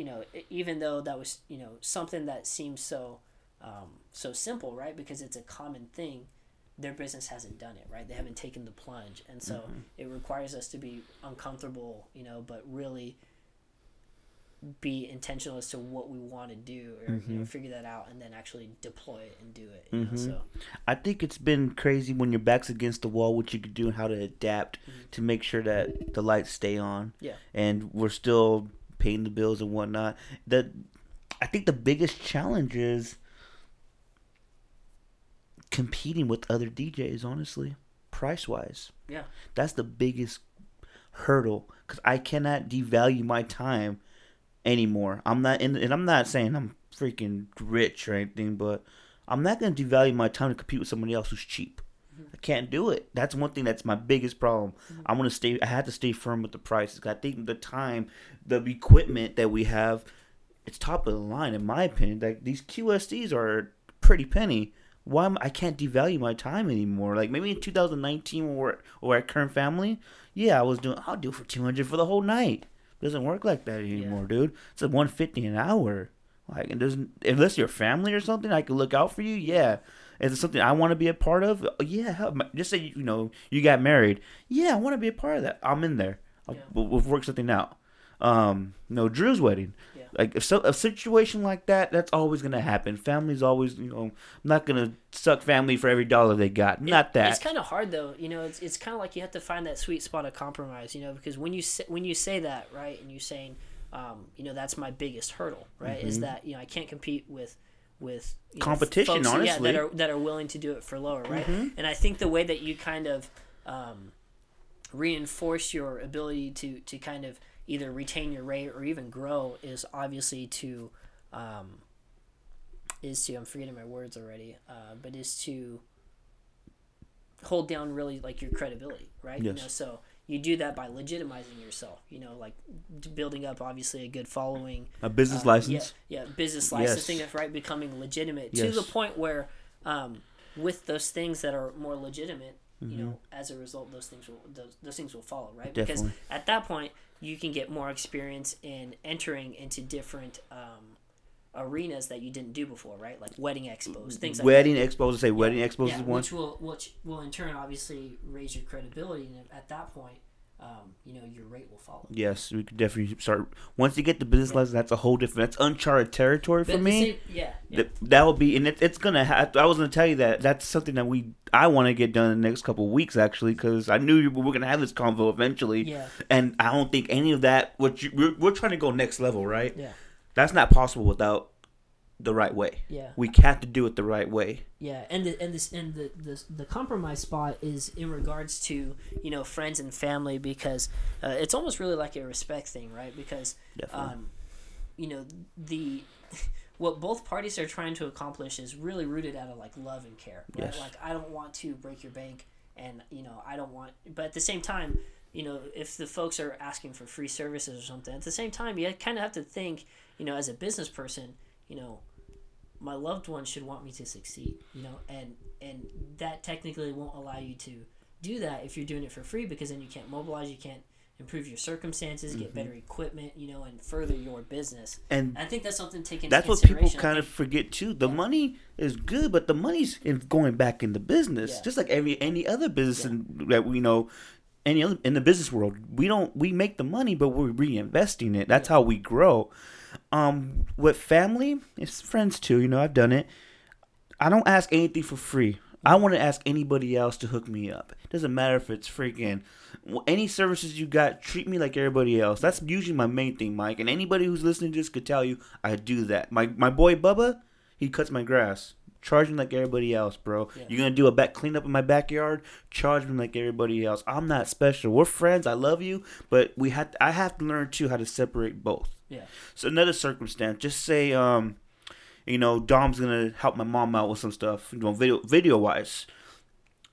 you know even though that was you know something that seems so um, so simple right because it's a common thing their business hasn't done it right they haven't taken the plunge and so mm-hmm. it requires us to be uncomfortable you know but really be intentional as to what we want to do or you know, mm-hmm. figure that out and then actually deploy it and do it you know mm-hmm. so I think it's been crazy when your back's against the wall, what you could do and how to adapt to make sure that the lights stay on. Yeah. And we're still paying the bills and whatnot. That I think the biggest challenge is competing with other DJs. Honestly, price wise, yeah that's the biggest hurdle because I cannot devalue my time anymore. I'm not in, and I'm not saying I'm freaking rich or anything, but I'm not gonna devalue my time to compete with somebody else who's cheap. Mm-hmm. I can't do it. That's one thing that's my biggest problem. Mm-hmm. I'm gonna stay. I had to stay firm with the prices. I think the time, the equipment that we have, it's top of the line in my opinion. Like these QSCs are pretty penny. Why am, I can't devalue my time anymore? Like maybe in 2019 when we're or at Kern Family, yeah, I was doing. I'll do it for 200 for the whole night. Doesn't work like that anymore, dude. It's like 150 an hour. Like it doesn't unless you're family or something, I can look out for you. Yeah. Is it something I want to be a part of? Uh, Yeah. hell, my- Just say you know you got married. Yeah, I want to be a part of that. I'm in there. I'll, Yeah. we'll, we'll work something out. Um, no, Drew's wedding. Like if so, a situation like that, that's always gonna happen. Family's always, you know, I'm not gonna suck family for every dollar they got. Not that. It's kind of hard though, you know. It's, it's kind of like you have to find that sweet spot of compromise, you know, because when you say, when you say that, right, and you're saying, um, you know, that's my biggest hurdle, right, is that you know I can't compete with with you know, Mm-hmm. Competition, yeah, honestly. that are that are willing to do it for lower, right? Mm-hmm. And I think the way that you kind of um, reinforce your ability to to kind of either retain your rate or even grow is obviously to um, is to I'm forgetting my words already, uh, but is to hold down really like your credibility, right? Yes. You know, so you do that by legitimizing yourself. You know, like building up obviously a good following, a business uh, license. Yeah, yeah, business license Yes. right, becoming legitimate to the point where, um, with those things that are more legitimate, you Mm-hmm. know, as a result, those things will those, those things will follow, right? Definitely. Because at that point, you can get more experience in entering into different um, arenas that you didn't do before, right? Like wedding expos, things like Wedding expos. Say wedding expos yeah, is one. which will which will in turn obviously raise your credibility, at that point, um, you know, your rate will follow. Yes, we could definitely start. Once you get the business license, that's a whole different. That's uncharted territory for the me. same- yeah, yeah. That that will be, and it, it's gonna. Ha- I was gonna tell you that that's something that we I want to get done in the next couple of weeks actually, because I knew we were gonna have this convo eventually. Yeah. And I don't think any of that. What you, we're, we're trying to go next level, right? yeah. That's not possible without the right way. Yeah. We have to do it the right way. Yeah, and the and this and the, the the compromise spot is in regards to you know friends and family because uh, it's almost really like a respect thing, right? Because Definitely. um, you know the what both parties are trying to accomplish is really rooted out of like love and care, right? Yes. Like I don't want to break your bank, and you know I don't want, but at the same time, you know if the folks are asking for free services or something, at the same time you kind of have to think, you know, as a business person, you know my loved ones should want me to succeed you know and and that technically won't allow you to do that if you're doing it for free because then you can't mobilize you can't improve your circumstances, get better equipment, you know, and further your business. Mm-hmm. And I think that's something to take into That's what people kind of forget too. The money is good, but the money's in going back into business, Yeah. just like every any other business in, that we know. Any other in the business world, we don't we make the money, but we're reinvesting it. That's how we grow. Um, with family, it's friends too. You know, I've done it. I don't ask anything for free. I want to ask anybody else to hook me up. It doesn't matter if it's freaking any services you got. Treat me like everybody else. That's usually my main thing, Mike. And anybody who's listening to this could tell you I do that. My my boy Bubba, he cuts my grass. Charge me like everybody else, bro. You're gonna do a back cleanup in my backyard. Charge me like everybody else. I'm not special. We're friends. I love you, but we had I have to learn too how to separate both. Yeah. So another circumstance, just say um, you know, Dom's gonna help my mom out with some stuff, you know, video video wise.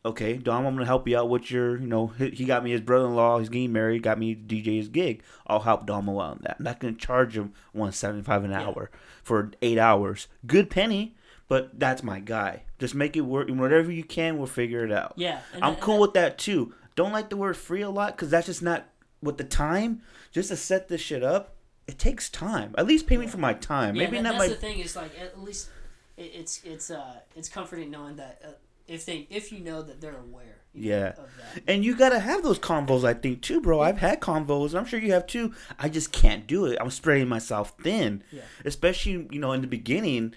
Okay, Dom, I'm gonna help you out with your, you know, he, he got me his brother-in-law. He's getting married. Got me DJ his gig. I'll help Dom out on that. I'm not gonna charge him one seventy five an hour for eight hours. Good penny, but that's my guy. Just make it work. And whatever you can, we'll figure it out. Yeah, I'm that- cool with that too. Don't like the word free a lot because that's just not with the time. Just to set this shit up, it takes time. At least pay me for my time. Yeah, Maybe that- not that's my. the thing is like at least it, it's it's uh it's comforting knowing that uh, if they if you know that they're aware know, Yeah. of that. And you gotta have those convos, I think, too, bro. I've had convos. I'm sure you have too. I just can't do it. I'm spreading myself thin. Yeah. Especially, you know, in the beginning,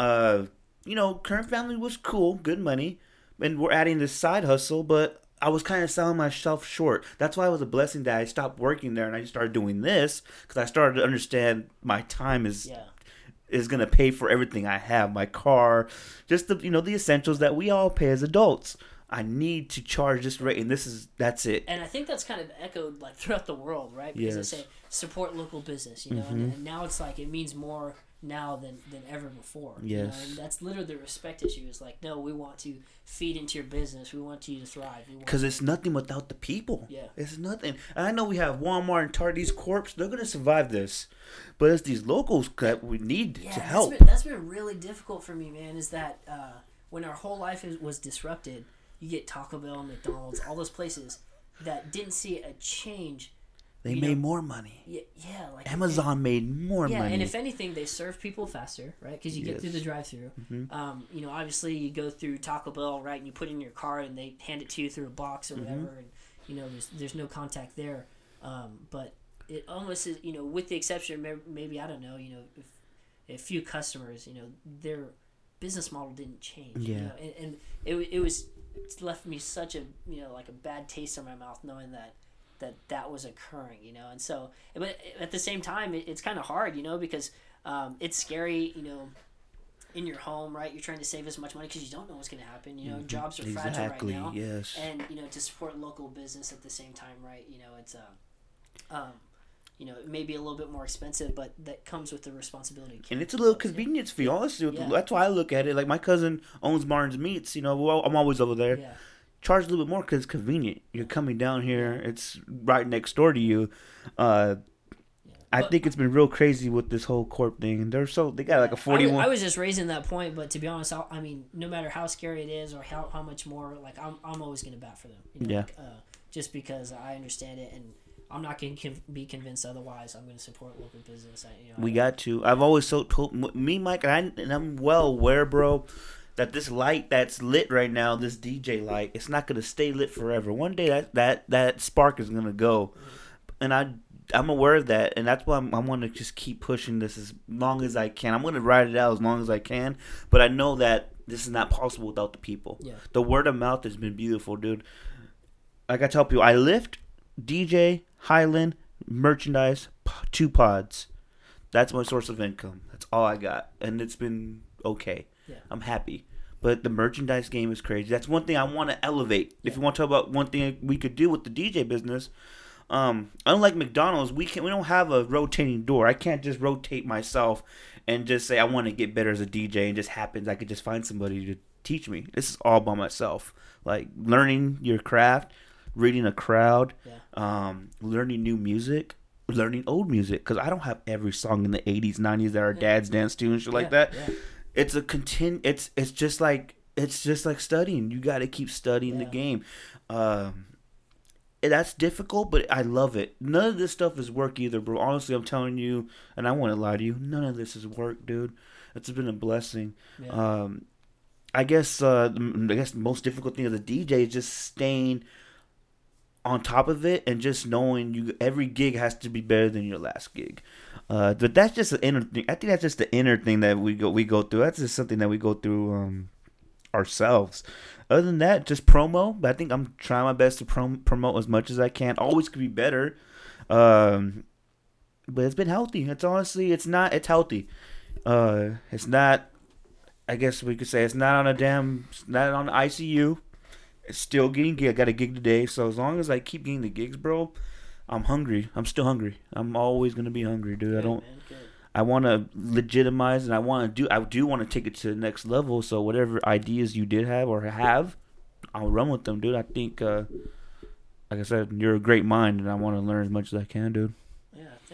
uh, you know, Kern Family was cool, good money, and we're adding this side hustle, but I was kind of selling myself short. That's why it was a blessing that I stopped working there and I just started doing this because I started to understand my time is Yeah. is gonna pay for everything I have, my car, just the you know the essentials that we all pay as adults. I need to charge this rate, and this is that's it. and I think that's kind of echoed like throughout the world, right? Because Yes. Mm-hmm. they say support local business, you know, and, and now it's like it means more now than than ever before. you know, Yes. and that's literally the respect issue. Is like, no, we want to feed into your business. We want you to thrive. Because it's nothing without the people. Yeah. It's nothing. And I know we have Walmart and these corps, they're going to survive this. But it's these locals that we need yeah, to that's help. been, that's been really difficult for me, man. Is that uh, when our whole life is, was disrupted, you get Taco Bell, McDonald's, all those places that didn't see a change. They you made know, more money. Yeah, yeah, like Amazon made more Yeah, money. and if anything, they serve people faster, right? Because you get through the drive-through. Mm-hmm. Um, you know, obviously, you go through Taco Bell, right? And you put it in your car, and they hand it to you through a box or Mm-hmm. whatever, and you know, there's there's no contact there. Um, but it almost is, you know, with the exception, of maybe I don't know, you know, if a few customers, you know, their business model didn't change. You Yeah. know? and, and it it was left me such a you know like a bad taste in my mouth knowing that that that was occurring you know and so but at the same time it, it's kind of hard you know because um, it's scary you know in your home right you're trying to save as much money because you don't know what's going to happen you know jobs are fragile Mm-hmm. Exactly, right now yes. and you know to support local business at the same time right you know it's uh, um, you know it may be a little bit more expensive but that comes with the responsibility and it's a little convenience fee, honestly. Yeah. That's why I look at it. Like my cousin owns Martin's Meats. You know, well, I'm always over there. yeah charge a little bit more because it's convenient. You're coming down here; it's right next door to you. Uh, I But- think it's been real crazy with this whole corp thing, they're so they got like a forty-one. I, was just raising that point, but to be honest, I, I mean, no matter how scary it is or how, how much more, like I'm, I'm always gonna bat for them. You know, Yeah. like, uh, just because I understand it, and I'm not gonna conv- be convinced otherwise. I'm gonna support local business. I, you know, we I- got to. I've always so told me, Mike, and, I, and I'm well aware, bro, that this light that's lit right now, this DJ light, it's not gonna stay lit forever. One day that that that spark is gonna go, and I. I'm aware of that, and that's why I'm, I want to just keep pushing this as long as I can. I'm going to ride it out as long as I can, but I know that this is not possible without the people. Yeah. The word of mouth has been beautiful, dude. Like I tell people, I lift, DJ, Highland, merchandise, two pods. That's my source of income. That's all I got, and it's been okay. Yeah. I'm happy. But the merchandise game is crazy. That's one thing I want to elevate. If you want to talk about one thing we could do with the DJ business, um, unlike McDonald's, we can we don't have a rotating door. I can't just rotate myself and just say I want to get better as a DJ and just happens I could just find somebody to teach me. This is all by myself. Like learning your craft, reading a crowd, Yeah. um, learning new music, learning old music because I don't have every song in the '80s, '90s that our dads danced to and shit like Yeah, that. Yeah. It's a contin. It's it's just like it's just like studying. You got to keep studying the game. Um, that's difficult, but I love it. None of this stuff is work either, bro. Honestly, I'm telling you, and I want to lie to you. None of this is work, dude. It's been a blessing. Yeah. Um, I guess uh, I guess the most difficult thing of the DJ is just staying on top of it and just knowing you every gig has to be better than your last gig. Uh, but that's just the inner thing. I think that's just the inner thing that we go we go through. That's just something that we go through um, ourselves. Other than that, just promo. But I think I'm trying my best to prom- promote as much as I can. Always could be better. Um, but it's been healthy. It's honestly, it's not. It's healthy. Uh, it's not. I guess we could say it's not on a damn. It's not on ICU. Still getting gig. I got a gig today, so as long as I keep getting the gigs, bro, I'm hungry. I'm still hungry. I'm always gonna be hungry, dude. I don't. man. I want to legitimize and I want to do I do want to take it to the next level. So whatever ideas you did have or have, I'll run with them, dude. I think, uh, like I said, you're a great mind, and I want to learn as much as I can, dude.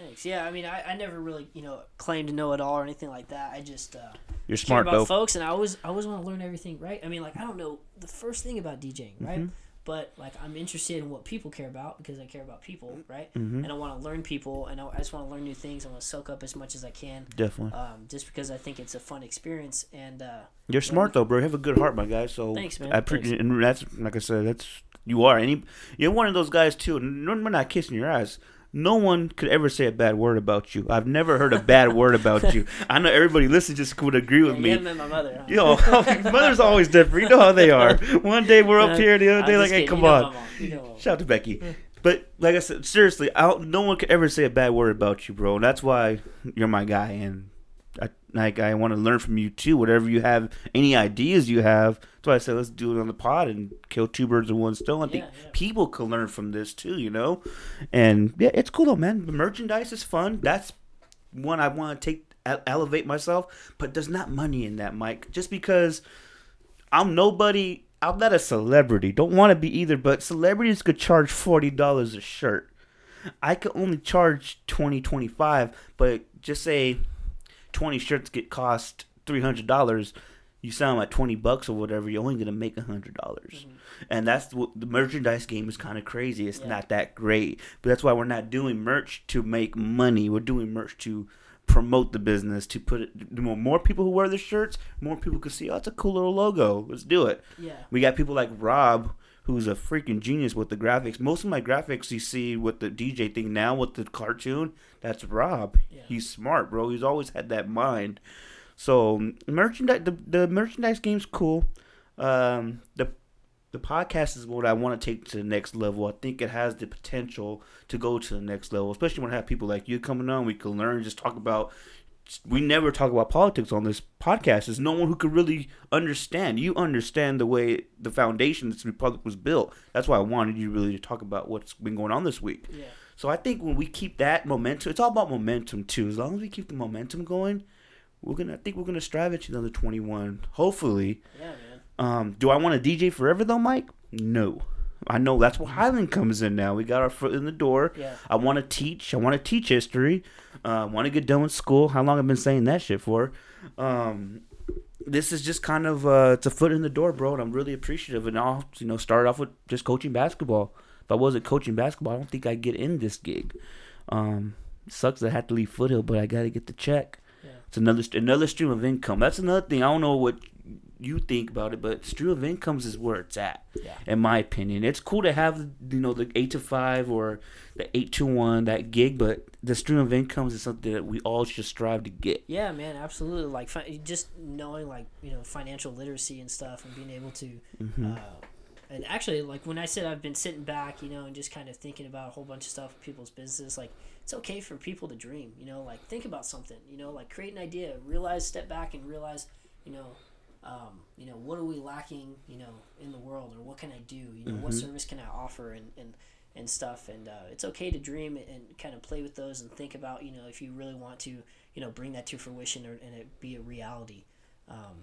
Yeah, thanks. Yeah, I mean, I, I never really, you know, claimed to know it all or anything like that. I just uh, You're smart about though. folks, and I always, I always want to learn everything, right? I mean, like, I don't know the first thing about DJing, right? Mm-hmm. But like, I'm interested in what people care about because I care about people, right? Mm-hmm. And I want to learn people, and I, I just want to learn new things. I want to soak up as much as I can, Definitely. um, just because I think it's a fun experience. And uh, You're smart though, bro. You have a good heart, my guy. So Thanks, man. I pre- Thanks. and that's like I said, that's you are. Any you're one of those guys too. and We're not kissing your ass. No one could ever say a bad word about you. I've never heard a bad word about you. I know everybody listening just would agree with you me. met my mother. Huh? Yo, mother's always different. You know how they are. One day we're up here, the other I'm day like, hey, come You on. You know. Shout out to Becky. But like I said, seriously, I no one could ever say a bad word about you, bro. And that's why you're my guy, and like I want to learn from you too. Whatever you have, any ideas you have. That's why I said let's do it on the pod and kill two birds with one stone. I think Yeah, yeah. people can learn from this too, you know. And yeah, it's cool though, man. The merchandise is fun. That's one I want to take elevate myself, but there's not money in that, Mike. Just because I'm nobody. I'm not a celebrity. Don't want to be either. But celebrities could charge forty dollars a shirt. I could only charge 20 25 but just say 20 shirts get cost $300 you sell them at 20 bucks or whatever you're only going to make $100 mm-hmm. and that's what the merchandise game is kind of crazy it's Yeah. not that great but that's why we're not doing merch to make money we're doing merch to promote the business to put it the more, more people who wear the shirts more people can see oh it's a cool little logo let's do it Yeah. we got people like Rob, who's a freaking genius with the graphics. Most of my graphics you see with the DJ thing now with the cartoon, that's Rob. Yeah. He's smart, bro. He's always had that mind. So merchandise, the, the merchandise game's cool. Um, the the podcast is what I want to take to the next level. I think it has the potential to go to the next level, especially when I have people like you coming on. We can learn, just talk about. We never talk about politics on this podcast. There's no one who could really understand. You understand the way the foundation of this republic was built. That's why I wanted you really to talk about what's been going on this week. Yeah. So I think when we keep that momentum, it's all about momentum too. As long as we keep the momentum going, we're gonna. I think we're gonna strive at another 21. Hopefully, Yeah, man. um, do I want to DJ forever though, Mike? No. I know that's where Highland comes in now. We got our foot in the door. Yeah. I want to teach. I want to teach history. Uh, I want to get done with school. How long I've been saying that shit for? Um, this is just kind of uh, it's a foot in the door, bro, and I'm really appreciative. And I'll you know start off with just coaching basketball. If I wasn't coaching basketball, I don't think I'd get in this gig. Um, sucks that I had to leave Foothill, but I got to get the check. Yeah. It's another another stream of income. That's another thing. I don't know what you think about it, but stream of incomes is where it's at. Yeah. In my opinion, it's cool to have you know the eight to five or the eight to one that gig, but the stream of incomes is something that we all should strive to get. Yeah, man, absolutely. Like fi- just knowing like you know financial literacy and stuff, and being able to, Mm-hmm. uh, and actually like when I said I've been sitting back, you know, and just kind of thinking about a whole bunch of stuff people's business. Like it's okay for people to dream, you know, like think about something, you know, like create an idea, realize, step back, and realize, you know. Um, you know what are we lacking you know in the world or what can i do you know what Mm-hmm. service can i offer and and and stuff and uh, it's okay to dream and kind of play with those and think about you know if you really want to you know bring that to fruition or, and it be a reality um,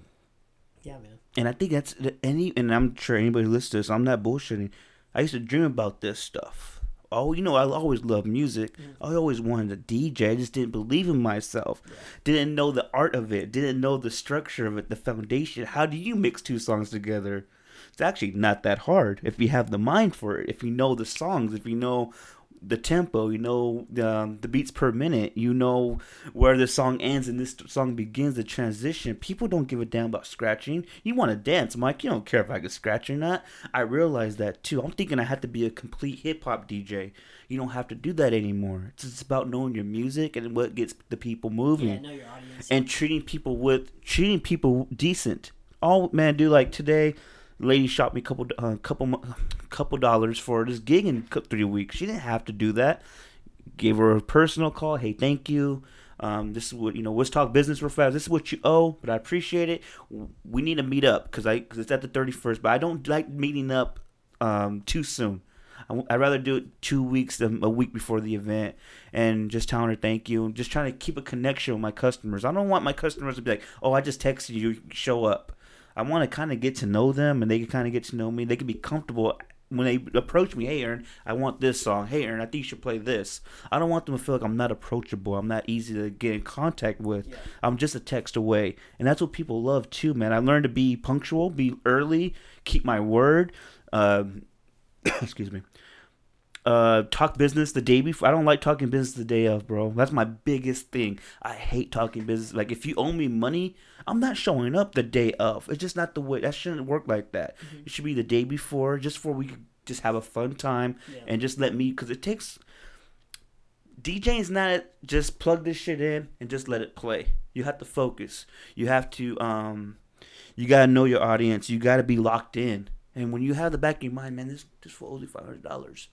yeah man And I think that's any, and I'm sure anybody who listens to this, I'm not bullshitting. I used to dream about this stuff. Oh, you know, I always loved music. I always wanted to DJ. I just didn't believe in myself. Didn't know the art of it. Didn't know the structure of it, the foundation. How do you mix two songs together? It's actually not that hard if you have the mind for it. If you know the songs, if you know the tempo, you know um, the beats per minute, you know where the song ends and this song begins, the transition. People don't give a damn about scratching. You want to dance, Mike. You don't care if I can scratch or not. I realize that too. I'm thinking I had to be a complete hip hop DJ. You don't have to do that anymore. It's just about knowing your music and what gets the people moving Yeah, know your audience. and treating people with treating people decent. All man, do like today, lady shot me a couple uh, couple couple dollars for this gig in three weeks. She didn't have to do that. Gave her a personal call. Hey, thank you. Um, this is what you know. Let's talk business real fast. This is what you owe, but I appreciate it. We need to meet up because I because it's at the thirty first. But I don't like meeting up um, too soon. I w- I'd rather do it two weeks than a week before the event and just telling her thank you and just trying to keep a connection with my customers. I don't want my customers to be like, oh, I just texted you, show up. I want to kind of get to know them and they can kind of get to know me. They can be comfortable when they approach me. Hey, Aaron, I want this song. Hey, Aaron, I think you should play this. I don't want them to feel like I'm not approachable. I'm not easy to get in contact with. Yeah. I'm just a text away. And that's what people love too, man. I learned to be punctual, be early, keep my word. Um, excuse me. Uh, talk business the day before. I don't like talking business the day of, bro. That's my biggest thing. I hate talking business. Like if you owe me money, I'm not showing up the day of. It's just not the way. That shouldn't work like that. It should be the day before, just for we could just have a fun time Yeah. and just let me. Because it takes DJing's not just plug this shit in and just let it play. You have to focus. You have to um you gotta know your audience. You gotta be locked in. And when you have the back of your mind, man, this this for only five hundred dollars.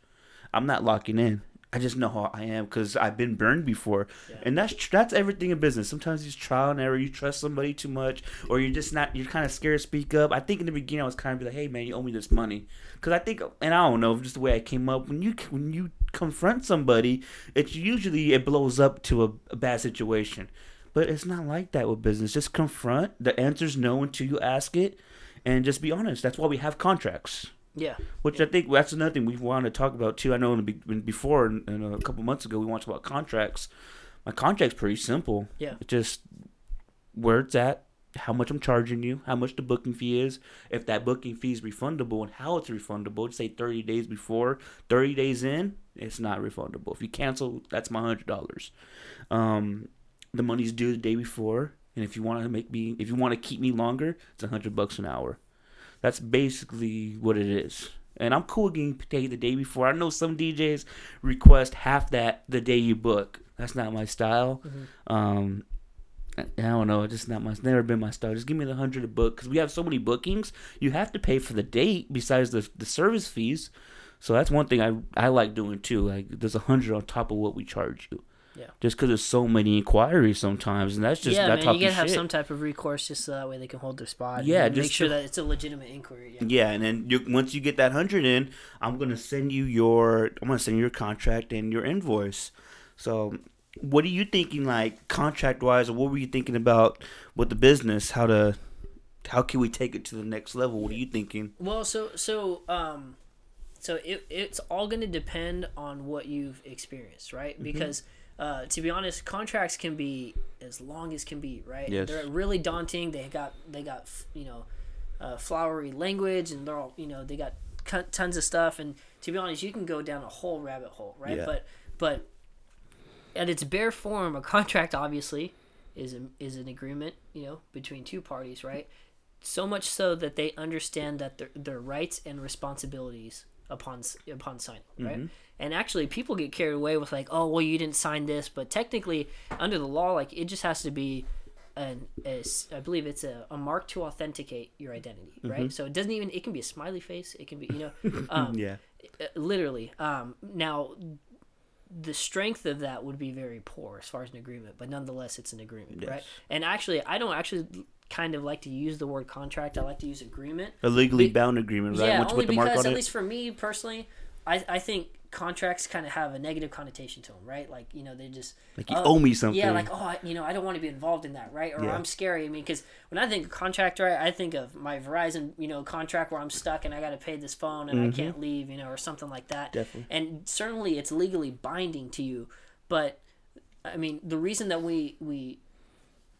I'm not locking in. I just know how I am because I've been burned before, and that's that's everything in business. Sometimes it's trial and error. You trust somebody too much, or you're just not. You're kind of scared to speak up. I think in the beginning I was kind of like, "Hey man, you owe me this money," because I think, and I don't know, just the way I came up. When you when you confront somebody, it's usually it blows up to a, a bad situation, but it's not like that with business. Just confront. The answer's no until you ask it, and just be honest. That's why we have contracts. Yeah. Which I think that's another thing we want to talk about too. I know in before, in a couple months ago, we want to talk about contracts. My contract's pretty simple. Yeah. It's just where it's at, how much I'm charging you, how much the booking fee is, if that booking fee is refundable, and how it's refundable. Just say 30 days before, 30 days in, it's not refundable. If you cancel, that's my hundred dollars. Um, the money's due the day before, and if you want to make me, if you want to keep me longer, it's a hundred bucks an hour. That's basically what it is. And I'm cool getting paid the day before. I know some DJs request half that the day you book. That's not my style. Um, I I don't know. It's just not my. It's never been my style. Just give me the hundred a book because we have so many bookings. You have to pay for the date besides the the service fees. So that's one thing I I like doing too. Like there's a hundred on top of what we charge you. Yeah. Just because there's so many inquiries sometimes, and that's just yeah, that's man, you gotta have shit. some type of recourse just so that way they can hold their spot. Yeah, and make sure to- that it's a legitimate inquiry. Yeah. Yeah, and then you, once you get that hundred in, I'm gonna send you your I'm gonna send you your contract and your invoice. So, what are you thinking, like contract wise, or what were you thinking about with the business? How to how can we take it to the next level? What are you thinking? Well, so so um, so it it's all going to depend on what you've experienced, right? Mm-hmm. Uh, to be honest, contracts can be as long as can be, right? Yes. They're really daunting. They got they got you know uh, flowery language, and they're all you know they got tons of stuff. And to be honest, you can go down a whole rabbit hole, right? Yeah. But but at its bare form, a contract obviously is a, is an agreement, you know, between two parties, right? So much so that they understand that their their rights and responsibilities upon upon signing, right? And actually, people get carried away with like, oh, well, you didn't sign this, but technically, under the law, like it just has to be an a I believe it's a, a mark to authenticate your identity, right? So it doesn't even it can be a smiley face, it can be you know, um, Yeah, uh, literally. Um, now, the strength of that would be very poor as far as an agreement, but nonetheless, it's an agreement, right? And actually, I don't actually kind of like to use the word contract. I like to use agreement. a legally bound agreement, right? Yeah, Once only put the mark because at it. least for me personally, I I think contracts kind of have a negative connotation to them, right? Like you know they just Like you oh, owe me something. Yeah, like oh, I, you know, I don't want to be involved in that, right? Or Yeah. I'm scary. I mean, because when I think of contract, right, I think of my Verizon, you know, contract where I'm stuck and I got to pay this phone and I can't leave, you know, or something like that. Mm-hmm. Definitely. And certainly, it's legally binding to you, but I mean, the reason that we we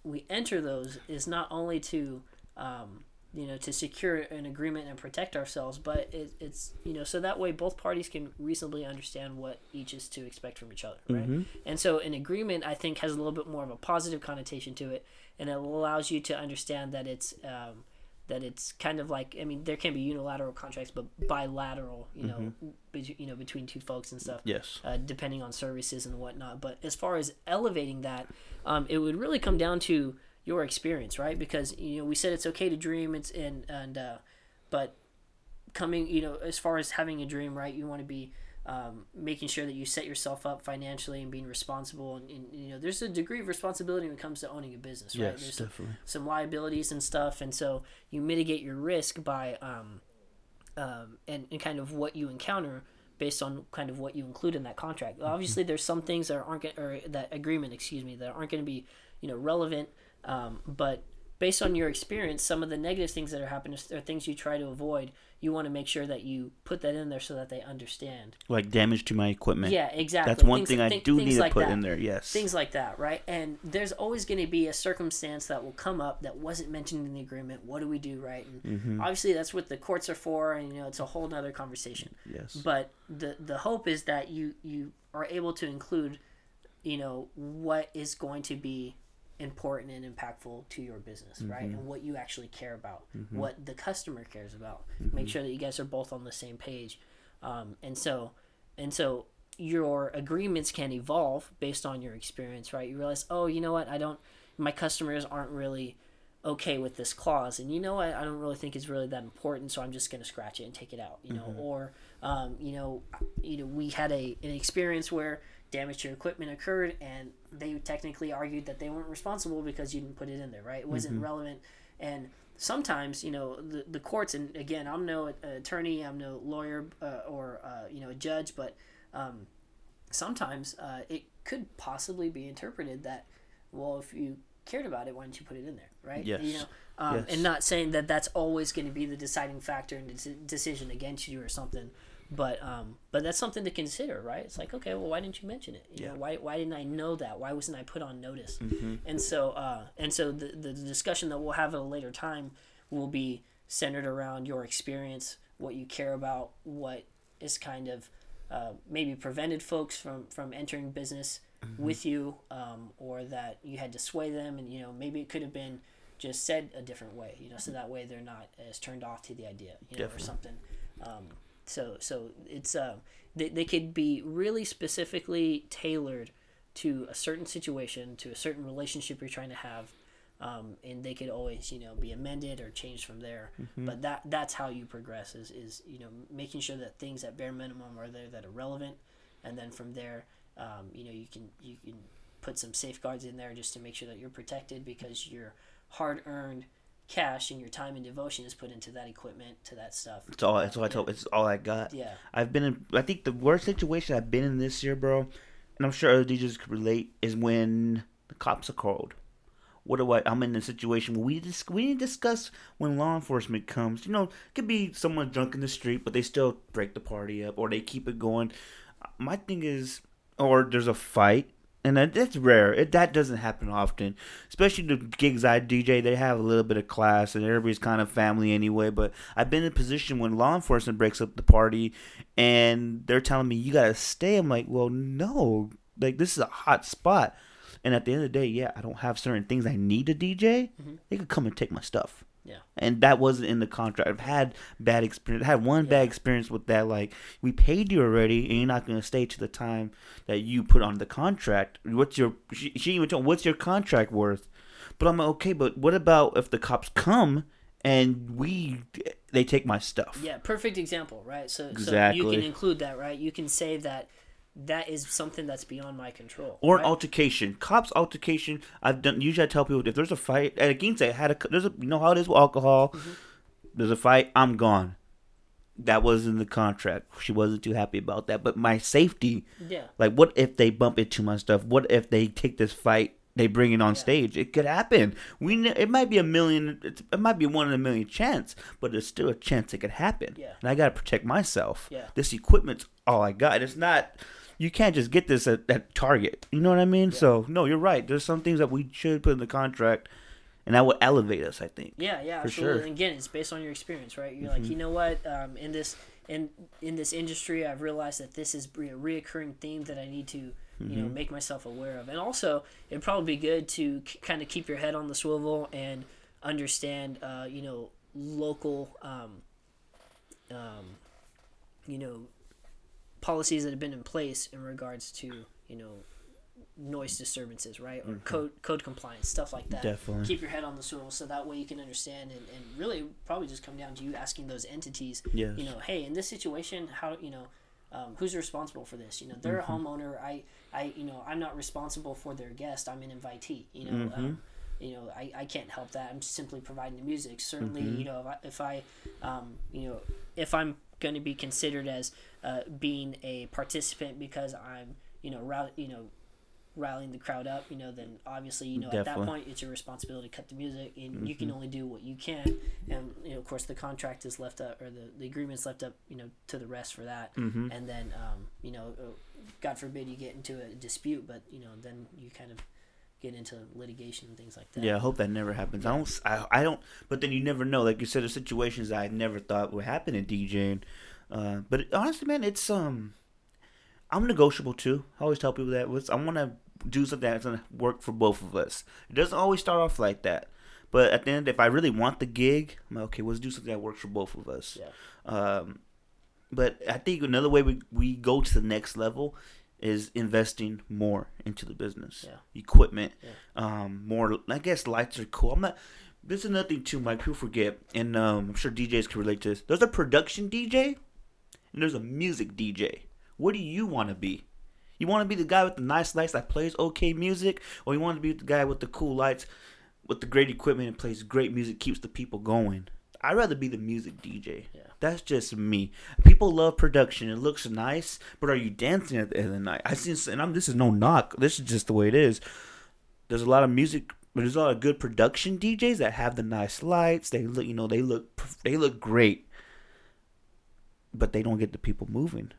we enter those is not only to um, you know to secure an agreement and protect ourselves but it, it's you know so that way both parties can reasonably understand what each is to expect from each other right and so an agreement i think has a little bit more of a positive connotation to it and it allows you to understand that it's um, that it's kind of like i mean there can be unilateral contracts but bilateral you know be, you know between two folks and stuff Yes. uh, depending on services and whatnot. But as far as elevating that, um, it would really come down to your experience, right? Because you know we said it's okay to dream, it's and and uh, but coming, you know, as far as having a dream, right? You want to be um, making sure that you set yourself up financially and being responsible, and, and you know, there's a degree of responsibility when it comes to owning a business, right? Yes, There's some- definitely. some liabilities and stuff, and so you mitigate your risk by um, um, and, and kind of what you encounter based on kind of what you include in that contract. Obviously, there's some things that aren't or that agreement, excuse me, that aren't going to be you know relevant. Um, but based on your experience, some of the negative things that are happening are things you try to avoid. You want to make sure that you put that in there so that they understand. Like damage to my equipment. Yeah, exactly. That's one Things- thing I thi- do need to like put that. in there. Yes. Things like that, right? And there's always going to be a circumstance that will come up that wasn't mentioned in the agreement. What do we do, right? And Mm-hmm. obviously, that's what the courts are for, and you know, it's a whole nother conversation. Yes. But the the hope is that you you are able to include, you know, what is going to be important and impactful to your business, right? Mm-hmm. And what you actually care about, what the customer cares about. Make sure that you guys are both on the same page. Um, and so, and so your agreements can evolve based on your experience, right? You realize, oh, you know what? I don't. My customers aren't really okay with this clause, and you know what? I don't really think it's really that important, so I'm just going to scratch it and take it out. You know, or um, you know, you know, we had a an experience where damage to your equipment occurred, and they technically argued that they weren't responsible because you didn't put it in there, right? It wasn't relevant, and sometimes you know the, the courts and again i'm no attorney i'm no lawyer uh, or uh, you know a judge but um, sometimes uh, it could possibly be interpreted that well if you cared about it why didn't you put it in there right Yes. you know um, Yes. and not saying that that's always going to be the deciding factor in the deci- decision against you or something but um, but that's something to consider right? It's like okay well why didn't you mention it? You know why, why didn't i know that? Why wasn't i put on notice? And so uh, and so the, the discussion that we'll have at a later time will be centered around your experience what you care about what is kind of uh, maybe prevented folks from from entering business with you um, or that you had to sway them. And you know maybe it could have been just said a different way you know so that way they're not as turned off to the idea you know or something. Um, so so it's uh, they, they could be really specifically tailored to a certain situation to a certain relationship you're trying to have um, and they could always you know be amended or changed from there. But that that's how you progress is, is you know making sure that things at bare minimum are there that are relevant. And then from there um, you know you can you can put some safeguards in there just to make sure that you're protected because your hard-earned cash and your time and devotion is put into that equipment to that stuff It's all. It's all I told. It's all I got. Yeah. I've been in. I think the worst situation I've been in this year, bro, and I'm sure other DJs could relate, is when the cops are called. What do I? I'm in a situation where we dis- we didn't discuss when law enforcement comes. You know, it could be someone drunk in the street, but they still break the party up, or they keep it going. My thing is, or there's a fight, and that's rare. It, that doesn't happen often, especially the gigs I DJ. They have a little bit of class, and everybody's kind of family anyway. But I've been in a position when law enforcement breaks up the party, and they're telling me you gotta stay. I'm like, well, no, like this is a hot spot. And at the end of the day, yeah, I don't have certain things I need to DJ. Mm-hmm. They could come and take my stuff yeah and that wasn't in the contract. I've had bad experience. I had one bad experience with that. Like we paid you already, and you're not going to stay to the time that you put on the contract. What's your? She, she even told, "What's your contract worth?" But I'm like, okay, but what about if the cops come and we they take my stuff? Yeah, perfect example, right? So, so you can include that, right? You can say that that is something that's beyond my control. Or right? altercation, cops altercation. I've done. Usually, I tell people if there's a fight, and again, say I had a. There's a. You know how it is with alcohol. Mm-hmm. There's a fight. I'm gone. That was in the contract. She wasn't too happy about that. But my safety, Yeah. like, what if they bump into my stuff? What if they take this fight? They bring it on stage. It could happen. We. It might be a million. It's, it might be one in a million chance, but there's still a chance it could happen. Yeah. And I gotta protect myself. Yeah. This equipment's all I got. It's not. You can't just get this at, at Target. You know what I mean? So no, you're right. There's some things that we should put in the contract, and that would elevate us. I think. Yeah, yeah, For absolutely. sure. Mm-hmm. And again, it's based on your experience, right? You're like, you know what? Um, in this in in this industry, I've realized that this is a reoccurring theme that I need to you Mm-hmm. know make myself aware of. And also, it'd probably be good to k- kind of keep your head on the swivel and understand, uh, you know, local, um, um, you know, policies that have been in place in regards to you know noise disturbances, right, or code code compliance, stuff like that. Mm-hmm. Definitely. keep your head on the swivel so that way you can understand and, and really probably just come down to you asking those entities. Yes. You know, hey, in this situation, how you know. Um, who's responsible for this? You know, they're Mm-hmm. a homeowner. I, I, you know, I'm not responsible for their guest. I'm an invitee. You know, Mm-hmm. um, you know, I, I can't help that. I'm simply providing the music. Certainly, Mm-hmm. you know, if I, if I um, you know, if I'm going to be considered as uh, being a participant because I'm, you know, rally, you know, rallying the crowd up, you know, then obviously, you know, at that point, it's your responsibility to cut the music, and you can only do what you can. And you know, of course, the contract is left up, or the the agreement's left up, you know, to the rest for that. Mm-hmm. And then, um, you know, uh, God forbid you get into a dispute, but you know, then you kind of get into litigation and things like that. Yeah, I hope that never happens. I don't. I, I don't. But then you never know. Like you said, there's situations that I never thought would happen in DJing. Uh, but honestly, man, it's um, I'm negotiable too. I always tell people that. I want to do something that's gonna work for both of us. It doesn't always start off like that. But at the end, if I really want the gig, I'm like, okay, let's do something that works for both of us. Yeah. Um, but I think another way we, we go to the next level is investing more into the business. Yeah. Equipment. Yeah. Um, more, I guess lights are cool. I'm not, this is another thing too, Mike. People forget, and um, I'm sure DJs can relate to this. There's a production DJ and there's a music DJ. What do you want to be? You want to be the guy with the nice lights that plays okay music, or you want to be the guy with the cool lights, with the great equipment and plays great music, keeps the people going? I'd rather be the music DJ. Yeah. That's just me. People love production. It looks nice, but are you dancing at the end of the night? I see, and I'm. This is no knock. This is just the way it is. There's a lot of music, but there's a lot of good production DJs that have the nice lights. They look, you know, they look, they look great, but they don't get the people moving.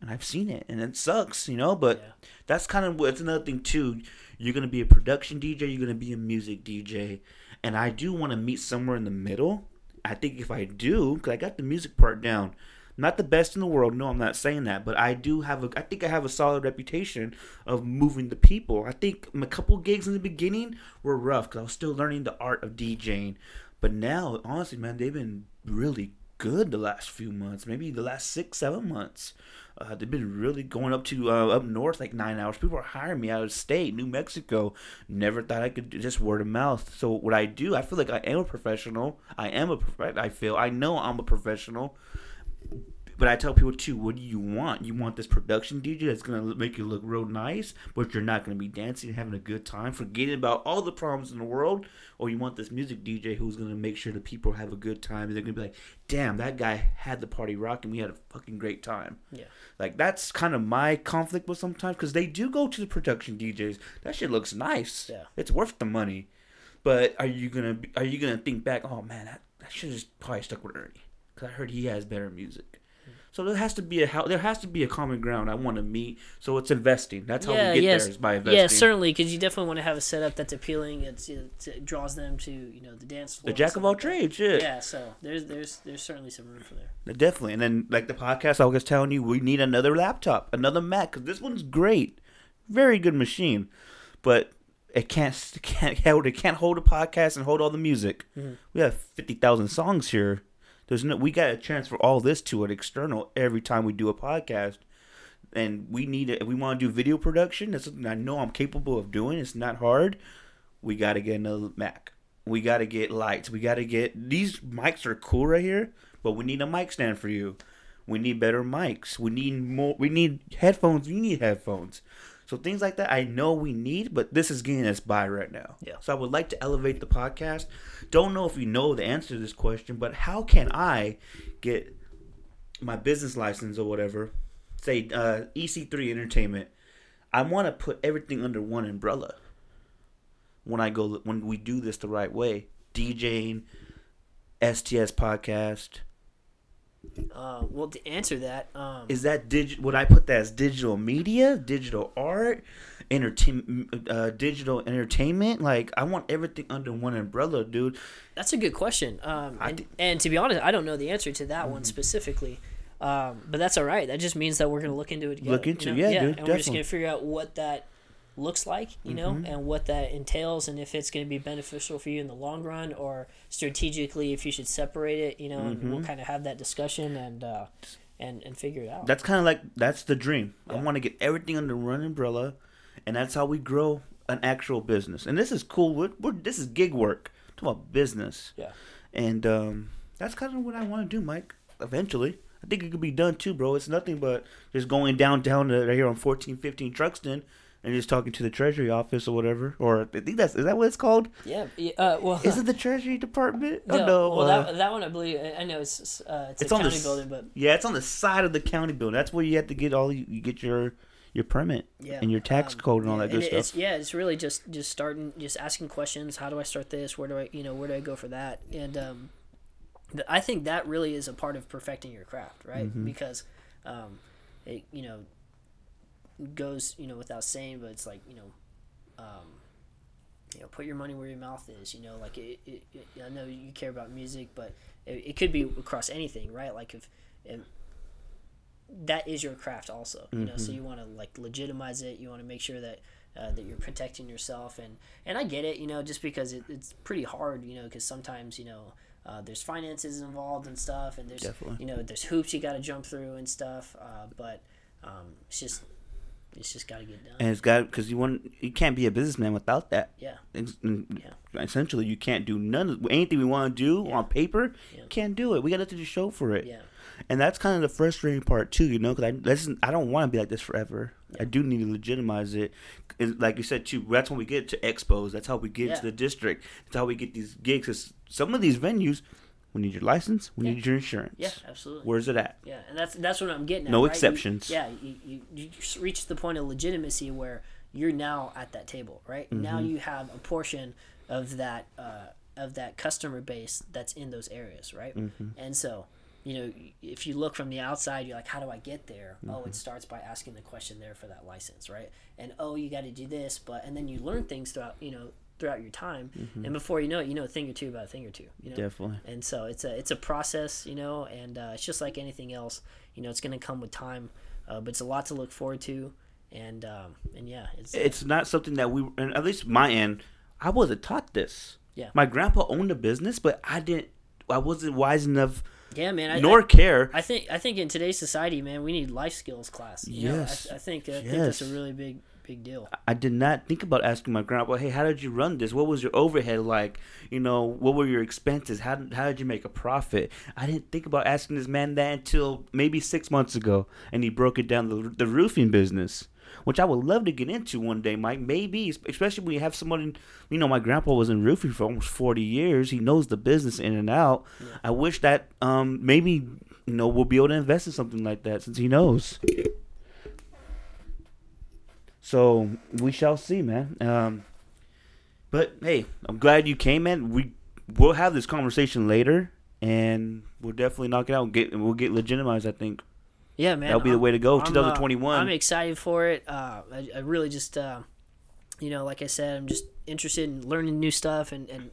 And I've seen it, and it sucks, you know. But Yeah. that's kind of what's another thing too. You're gonna be a production DJ. You're gonna be a music DJ, and I do want to meet somewhere in the middle. I think if I do, because I got the music part down, not the best in the world. No, I'm not saying that, but I do have a. I think I have a solid reputation of moving the people. I think a couple gigs in the beginning were rough because I was still learning the art of DJing, but now, honestly, man, they've been really good the last few months. Maybe the last six, seven months. Uh, they've been really going up to uh, up north like nine hours. People are hiring me out of state, New Mexico. Never thought I could do just word of mouth. So what I do, I feel like I am a professional. I am a prof- I feel I know I'm a professional. But I tell people too, what do you want? You want this production DJ that's gonna make you look real nice, but you're not gonna be dancing and having a good time, forgetting about all the problems in the world, or you want this music DJ who's gonna make sure the people have a good time. They're gonna be like, "Damn, that guy had the party rocking. We had a fucking great time." Yeah. Like that's kind of my conflict with sometimes because they do go to the production DJs. That shit looks nice. Yeah. it's worth the money. But are you gonna are you gonna think back? Oh man, that, that should just probably stuck with Ernie because I heard he has better music. So there has to be a there has to be a common ground I want to meet. So it's investing. That's how yeah, we get yes. there is by investing. Yeah, certainly, because you definitely want to have a setup that's appealing. It's, it, draws them to you know the dance floor. The jack of all like trades. Yeah. Yeah, so there's there's there's certainly some room for there. Definitely. And then, like the podcast, I was telling you, we need another laptop, another Mac, because this one's great, very good machine, but it can't it can't hold it can't hold a podcast and hold all the music. Mm-hmm. We have fifty thousand songs here. There's no we got to transfer all this to an external every time we do a podcast. And we need it. We want to do video production, that's something I know I'm capable of doing. It's not hard. We got to get another Mac. We got to get lights. We got to get these mics are cool right here, but we need a mic stand for you. We need better mics. We need more. We need headphones. You need headphones. So things like that, I know we need, but this is getting us by right now. Yeah. So I would like to elevate the podcast. Don't know if you know the answer to this question, but how can I get my business license or whatever? Say uh, EC3 Entertainment. I want to put everything under one umbrella. When I go, when we do this the right way, DJing, STS podcast, Uh, well, to answer that, um, Is that dig? Would I put that as digital media, digital art, entertainment, uh, digital entertainment? Like I want everything under one umbrella, dude. That's a good question. Um, and, Mm-hmm. and to be honest, I don't know the answer to that one specifically. Um, but that's all right. That just means that we're going to look into it together. Look you into- know? yeah, dude, and we're just going to figure out what that looks like, you know, Mm-hmm. and what that entails, and if it's going to be beneficial for you in the long run, or strategically if you should separate it, you know, and Mm-hmm. we'll kind of have that discussion and uh, and and figure it out. That's kind of like that's the dream. I want to get everything under one umbrella, and that's how we grow an actual business. And this is cool. We're, we're this is gig work. Talk about business. yeah. And um, that's kind of what I want to do, Mike. Eventually, I think it could be done too, bro. It's nothing but just going downtown to right here on fourteen fifteen Truxtun and just talking to the Treasury office or whatever. Or I think that's is that what it's called? Yeah. Uh, well, Is it the Treasury Department? Oh, no, no. well, uh, that, that one I believe I know it's uh, it's, it's on the building, but yeah, it's on the side of the county building. That's where you have to get all you, you get your your permit yeah, and your tax um, code and all that good it- stuff. It's, yeah, it's really just just starting, just asking questions. How do I start this? Where do I, you know, where do I go for that? And um, th- I think that really is a part of perfecting your craft, right? Mm-hmm. Because, um, it you know goes you know without saying, but it's like you know, um, you know, put your money where your mouth is. You know, like it, it, it, I know you care about music, but it, it could be across anything, right? Like if, if that is your craft also you know so you want to like legitimize it you want to make sure that uh, that you're protecting yourself and and i get it you know just because it, it's pretty hard you know because sometimes you know uh, there's finances involved and stuff and there's Definitely. you know there's hoops you got to jump through and stuff uh, but um, it's just it's just got to get done and it's got because you want you can't be a businessman without that. yeah It's- and Essentially, you can't do none of anything we want to do on paper. Yeah. Can't do it. We got nothing to show for it. yeah And that's kind of the frustrating part too, you know, because I listen, I don't want to be like this forever. I do need to legitimize it, and like you said too. That's when we get to expos. That's how we get Yeah. to the district. That's how we get these gigs. 'Cause some of these venues, we need your license, we Yeah. need your insurance. yeah absolutely Where's it at? Yeah, and that's that's what I'm getting at. No right? You- exceptions. yeah, you, you, you reach the point of legitimacy where you're now at that table, right? Mm-hmm. Now you have a portion of that uh, of that customer base that's in those areas, right? Mm-hmm. And so, you know, if you look from the outside, you're like, how do I get there? Oh, Mm-hmm. it starts by asking the question there for that license, right? And oh, you got to do this, but and then you learn things throughout, you know, throughout your time, and before you know it, you know a thing or two about a thing or two, you know Mm-hmm. Definitely. and so it's a it's a process you know and uh, it's just like anything else you know it's going to come with time uh, but it's a lot to look forward to and um, and yeah it's, It's not something that we, and at least my end, I wasn't taught this. Yeah. My grandpa owned a business, but I didn't. I wasn't wise enough, yeah man I, nor I, care. I think I think in today's society man we need life skills class you Yes. know, I, I think I think that's a really big big deal I did not think about asking my grandpa, "Hey, how did you run this? What was your overhead like? You know, what were your expenses? How did, how did you make a profit?" I didn't think about asking this man that until maybe six months ago, and he broke it down the the roofing business, which I would love to get into one day, Mike. Maybe, especially when you have someone. You know, my grandpa was in roofing for almost forty years. He knows the business in and out. I wish that um maybe you know we'll be able to invest in something like that since he knows. So we shall see, man. Um, but hey, I'm glad you came, man. We we'll have this conversation later, and we'll definitely knock it out. And get we'll get legitimized. I think. yeah man That'll be the I'm- way to go, I'm, uh, 2021. I'm excited for it uh, I, I really just uh, you know like I said I'm just interested in learning new stuff and, and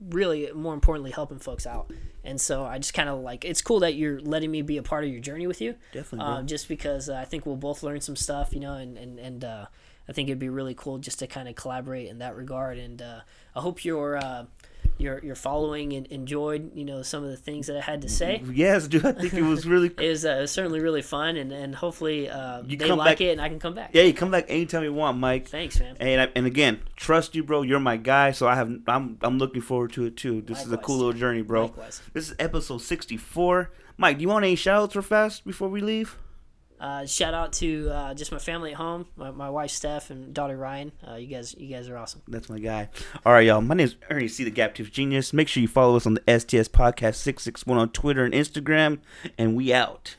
really more importantly helping folks out. And so i just kind of like it's cool that you're letting me be a part of your journey with you Definitely, um, just because uh, i think we'll both learn some stuff you know and and, and uh, i think it'd be really cool just to kind of collaborate in that regard. And uh, i hope your uh, your your following and enjoyed you know some of the things that i had to say Yes, dude. I think it was really. it was, uh, it was certainly really fun and, and hopefully uh, You they come like back- it and i can come back yeah, you come back anytime you want, Mike. thanks man And I, and again, trust you, bro. You're my guy, so I have I'm I'm looking forward to it too. This is a cool little journey, bro. Likewise. This is episode 64. Mike, do you want any shout outs real fast before we leave? Uh, shout out to uh, just my family at home, my, my wife Steph and daughter Ryan. Uh, you guys, you guys are awesome. That's my guy. All right, y'all. My name is Ernie C, the Gap Tooth Genius. Make sure you follow us on the STS Podcast 661 on Twitter and Instagram. And we out.